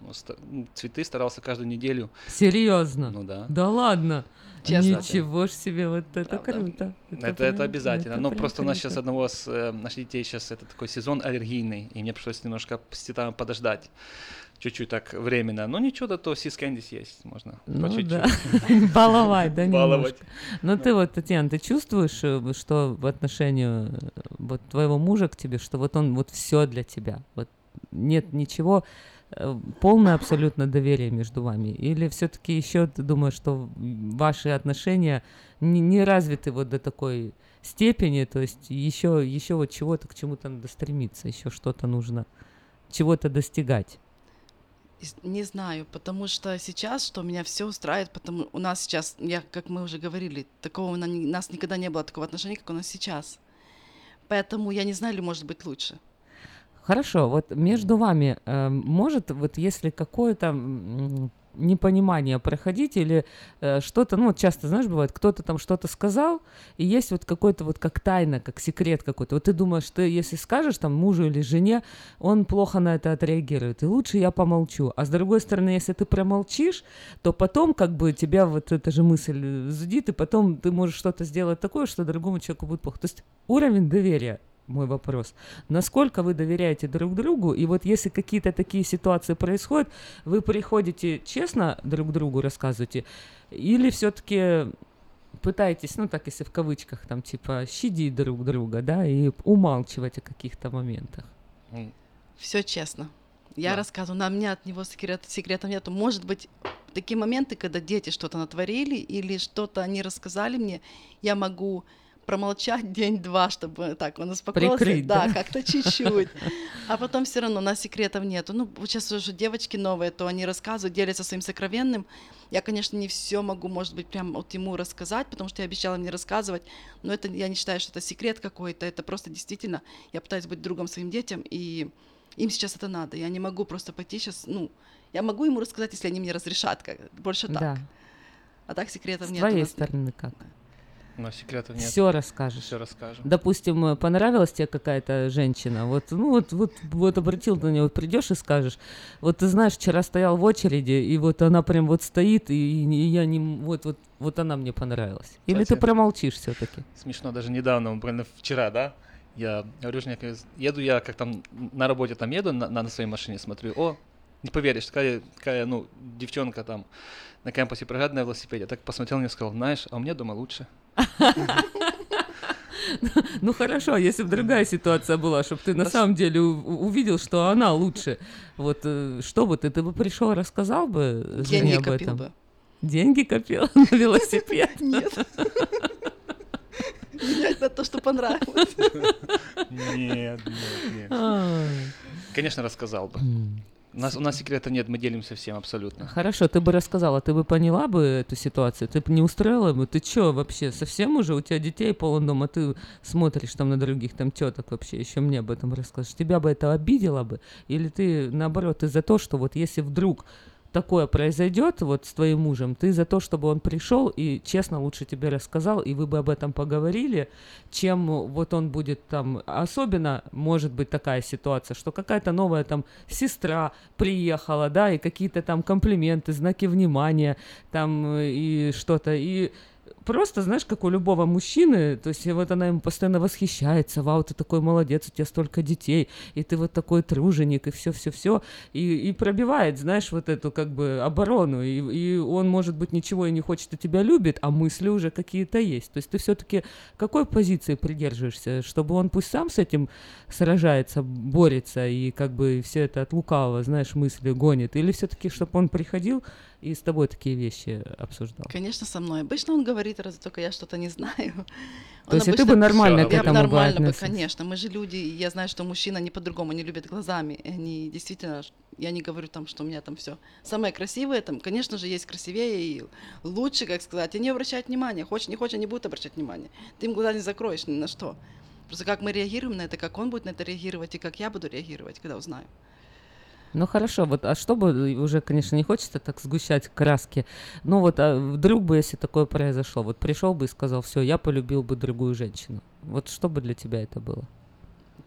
Ну, ну, Цветы старался каждую неделю. Серьезно? Ну да. Да ладно? Честно. Ничего ж себе, вот это круто. Это, это, прям- обязательно. это ну, прям просто у нас сейчас одного с э, наших детей сейчас это такой сезон аллергийный, и мне пришлось немножко цветами подождать. Чуть-чуть так временно. Но ничего, да то сис кэндис есть, можно по Ну чуть-чуть. да, баловать, да, Баловать. Но ты вот, Татьяна, ты чувствуешь, э, что в отношении э, вот твоего мужа к тебе, что вот он вот все для тебя, вот нет ничего, полное абсолютно доверие между вами? Или все-таки еще ты думаешь, что ваши отношения не, не развиты вот до такой степени, то есть еще, еще вот чего-то к чему-то надо стремиться, еще что-то нужно, чего-то достигать? Не знаю, потому что сейчас, что меня все устраивает, потому у нас сейчас, я, как мы уже говорили, такого у нас никогда не было такого отношения, как у нас сейчас. Поэтому я не знаю, ли может быть лучше. Хорошо, вот между вами э, может, вот если какое-то непонимание проходить или э, что-то, ну, вот часто, знаешь, бывает, кто-то там что-то сказал, и есть вот какой-то вот как тайна, как секрет какой-то. Вот ты думаешь, ты если скажешь там мужу или жене, он плохо на это отреагирует, и лучше я помолчу. А с другой стороны, если ты промолчишь, то потом как бы тебя вот эта же мысль зудит, и потом ты можешь что-то сделать такое, что другому человеку будет плохо. То есть уровень доверия мой вопрос. Насколько вы доверяете друг другу? И вот если какие-то такие ситуации происходят, вы приходите честно друг другу рассказываете, или все-таки пытаетесь, ну так если в кавычках, там типа щадить друг друга, да, и умалчивать о каких-то моментах? Все честно. Я Да. рассказываю, на меня от него секрет, секретов нету. Может быть, такие моменты, когда дети что-то натворили или что-то они рассказали мне, я могу промолчать день-два, чтобы так он успокоился. Прикрыть, да, да? как-то чуть-чуть. А потом все равно у нас секретов нету. Ну, сейчас уже девочки новые, то они рассказывают, делятся своим сокровенным. Я, конечно, не все могу, может быть, прям вот ему рассказать, потому что я обещала мне рассказывать, но это я не считаю, что это секрет какой-то, это просто действительно я пытаюсь быть другом своим детям, и им сейчас это надо. Я не могу просто пойти сейчас, ну, я могу ему рассказать, если они мне разрешат, как, больше так. Да. А так секретов С нет. твоей стороны как? Но секретов нет. Все расскажешь. Все расскажем. Допустим, э, понравилась тебе какая-то женщина, вот, ну вот, вот, вот обратил на нее, вот придешь и скажешь, вот ты знаешь, вчера стоял в очереди, и вот она прям вот стоит, и, и я не, вот, вот, вот она мне понравилась. Или ты Кстати, промолчишь все-таки? Смешно, даже недавно, буквально вчера, да, я говорю, говорю, еду я, как там на работе там еду, на, на своей машине смотрю, о, не поверишь, такая, такая, ну, девчонка там на кампусе проезжает на велосипеде. Я так посмотрел на нее и сказал, знаешь, а у меня дома лучше. Ну хорошо, а если бы другая ситуация была, чтобы ты на самом деле увидел, что она лучше, вот э, что бы ты, ты бы пришел, рассказал бы жене Деньги об копил этом? бы. Деньги копил на велосипед? Нет. Менять на то, что понравилось. Нет, нет, нет. Конечно, рассказал бы. У нас, у нас секрета нет, мы делимся всем абсолютно. Хорошо, ты бы рассказала, ты бы поняла бы эту ситуацию, ты бы не устроила бы, ты чё вообще, совсем уже, у тебя детей полон дом, а ты смотришь там на других там теток вообще, еще мне об этом расскажешь, тебя бы это обидело бы, или ты, наоборот, ты за то, что вот если вдруг такое произойдет вот с твоим мужем, ты за то, чтобы он пришел и честно лучше тебе рассказал, и вы бы об этом поговорили, чем вот он будет там, особенно может быть такая ситуация, что какая-то новая там сестра приехала, да, и какие-то там комплименты, знаки внимания, там э, и что-то, и просто, знаешь, как у любого мужчины, то есть вот она ему постоянно восхищается, вау, ты такой молодец, у тебя столько детей, и ты вот такой труженик, и все-все-все, и, и пробивает, знаешь, вот эту как бы оборону, и, и он, может быть, ничего и не хочет, и тебя любит, а мысли уже какие-то есть. То есть ты все-таки какой позиции придерживаешься, чтобы он пусть сам с этим сражается, борется, и как бы все это от лукавого, знаешь, мысли гонит, или все-таки, чтобы он приходил и с тобой такие вещи обсуждал? Конечно, со мной. Обычно он говорит, раз только я что-то не знаю. То есть и ты бы нормально к я этому бы нормально бы, конечно. Мы же люди, и я знаю, что мужчина не по-другому не любит глазами. И они действительно, я не говорю там, что у меня там все самое красивое, там, конечно же, есть красивее и лучше, как сказать. Они обращают внимание. Хочешь, не хочешь, они будут обращать внимание. Ты им глаза не закроешь ни на что. Просто как мы реагируем на это, как он будет на это реагировать, и как я буду реагировать, когда узнаю. Ну хорошо, вот, а что бы, уже, конечно, не хочется так сгущать краски, ну вот, а вдруг бы, если такое произошло, вот пришел бы и сказал, все, я полюбил бы другую женщину, вот что бы для тебя это было?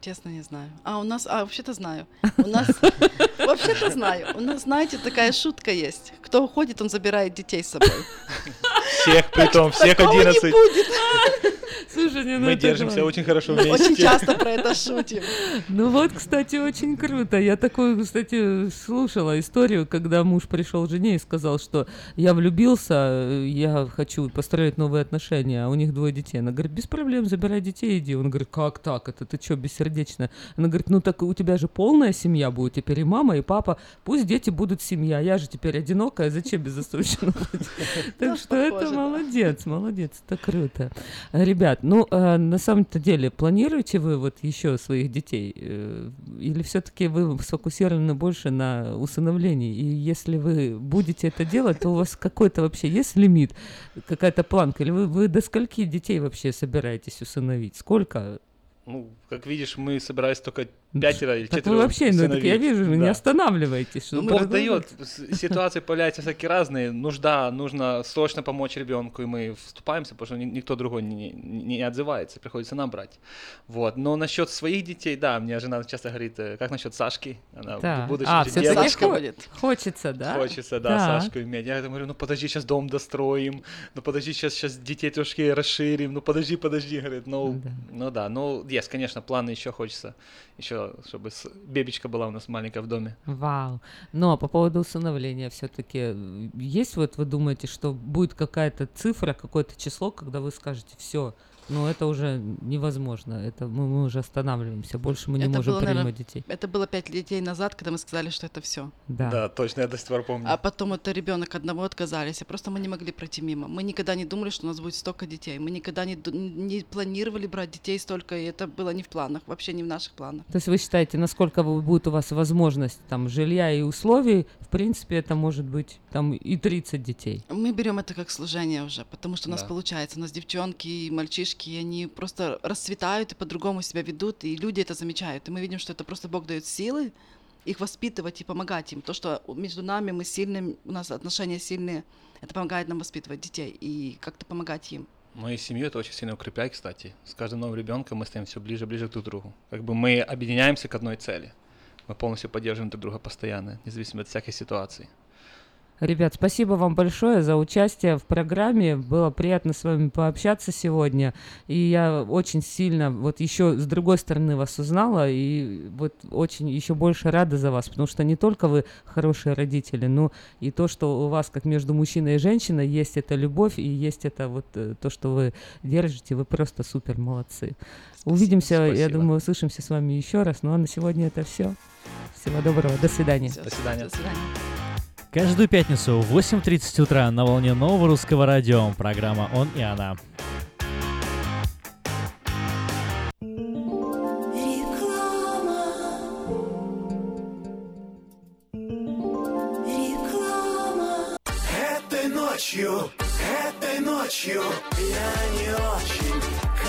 Честно, не знаю. А, у нас, а, вообще-то знаю. У нас, вообще-то знаю. У нас, знаете, такая шутка есть. Кто уходит, он забирает детей с собой. Всех притом, всех Такого не 11. будет. Слушай, не, ну Мы держимся ладно. очень хорошо Мы вместе. очень часто про это шутим. Ну вот, кстати, очень круто. Я такую, кстати, слушала историю, когда муж пришел жене и сказал, что я влюбился, я хочу построить новые отношения, а у них двое детей. Она говорит, без проблем, забирай детей, иди. Он говорит, как так? Это ты что, бессердечно? Она говорит, ну так у тебя же полная семья будет теперь и мама, и папа. Пусть дети будут семья. Я же теперь одинокая, зачем быть? Так что это молодец, молодец, это круто. Ребят, ну, э, на самом-то деле, планируете вы вот еще своих детей? э, Или все-таки вы сфокусированы больше на усыновлении? И если вы будете это делать, то у вас какой-то вообще есть лимит, какая-то планка? Или вы, вы до скольки детей вообще собираетесь усыновить? Сколько? Ну, как видишь, мы собирались только пятеро или Так четверо вы вообще, ну, так я вижу, вы не Да. останавливаетесь. что Ну, вы Бог дает, ситуации появляются всякие разные. Нужда, нужно срочно помочь ребенку, и мы вступаемся, потому что ни- никто другой не, не, не отзывается, приходится нам брать. Вот. Но насчет своих детей, да, мне жена часто говорит, э, как насчет Сашки? Она Да. будучи А, же всё-таки девочкой, хо- хочется, да? Хочется, да, Так. Сашку иметь. Я говорю, ну подожди, сейчас дом достроим, ну подожди, сейчас, сейчас детей трошки расширим, ну подожди, подожди, говорит, ну, ну да, ну, есть, конечно, планы еще хочется, еще, чтобы бебечка была у нас маленькая в доме. Вау. Но по поводу усыновления все-таки есть вот вы думаете, что будет какая-то цифра, какое-то число, когда вы скажете, все, ну это уже невозможно, это мы, мы уже останавливаемся, больше мы не это можем было, принимать наверное, детей. Это было пять детей назад, когда мы сказали, что это все. Да. Да, точно, я до сих пор помню. А потом это ребенок одного отказались, и просто мы не могли пройти мимо. Мы никогда не думали, что у нас будет столько детей. Мы никогда не, не планировали брать детей столько, и это было не в планах, вообще не в наших планах. То есть вы считаете, насколько будет у вас возможность там жилья и условий, в принципе, это может быть там и 30 детей. Мы берем это как служение уже, потому что у нас Да. получается. У нас девчонки и мальчишки, и они просто расцветают и по-другому себя ведут, и люди это замечают. И мы видим, что это просто Бог дает силы их воспитывать и помогать им. То, что между нами мы сильные, у нас отношения сильные, это помогает нам воспитывать детей и как-то помогать им. Мою семью это очень сильно укрепляет, кстати. С каждым новым ребенком мы стоим все ближе и ближе друг к другу. Как бы мы объединяемся к одной цели. Мы полностью поддерживаем друг друга постоянно, независимо от всякой ситуации. Ребят, спасибо вам большое за участие в программе. Было приятно с вами пообщаться сегодня. И я очень сильно вот еще с другой стороны вас узнала. И вот очень еще больше рада за вас, потому что не только вы хорошие родители, но и то, что у вас, как между мужчиной и женщиной, есть эта любовь и есть это вот э, то, что вы держите. Вы просто супер молодцы. Увидимся, я Спасибо. думаю, услышимся с вами еще раз. Ну а на сегодня это все. Всего доброго. До свидания. До свидания. До свидания. Каждую пятницу в 8.30 утра на волне нового русского радио. Программа «Он и она». Этой ночью, этой ночью я не очень.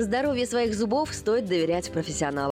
Здоровье своих зубов стоит доверять профессионалам.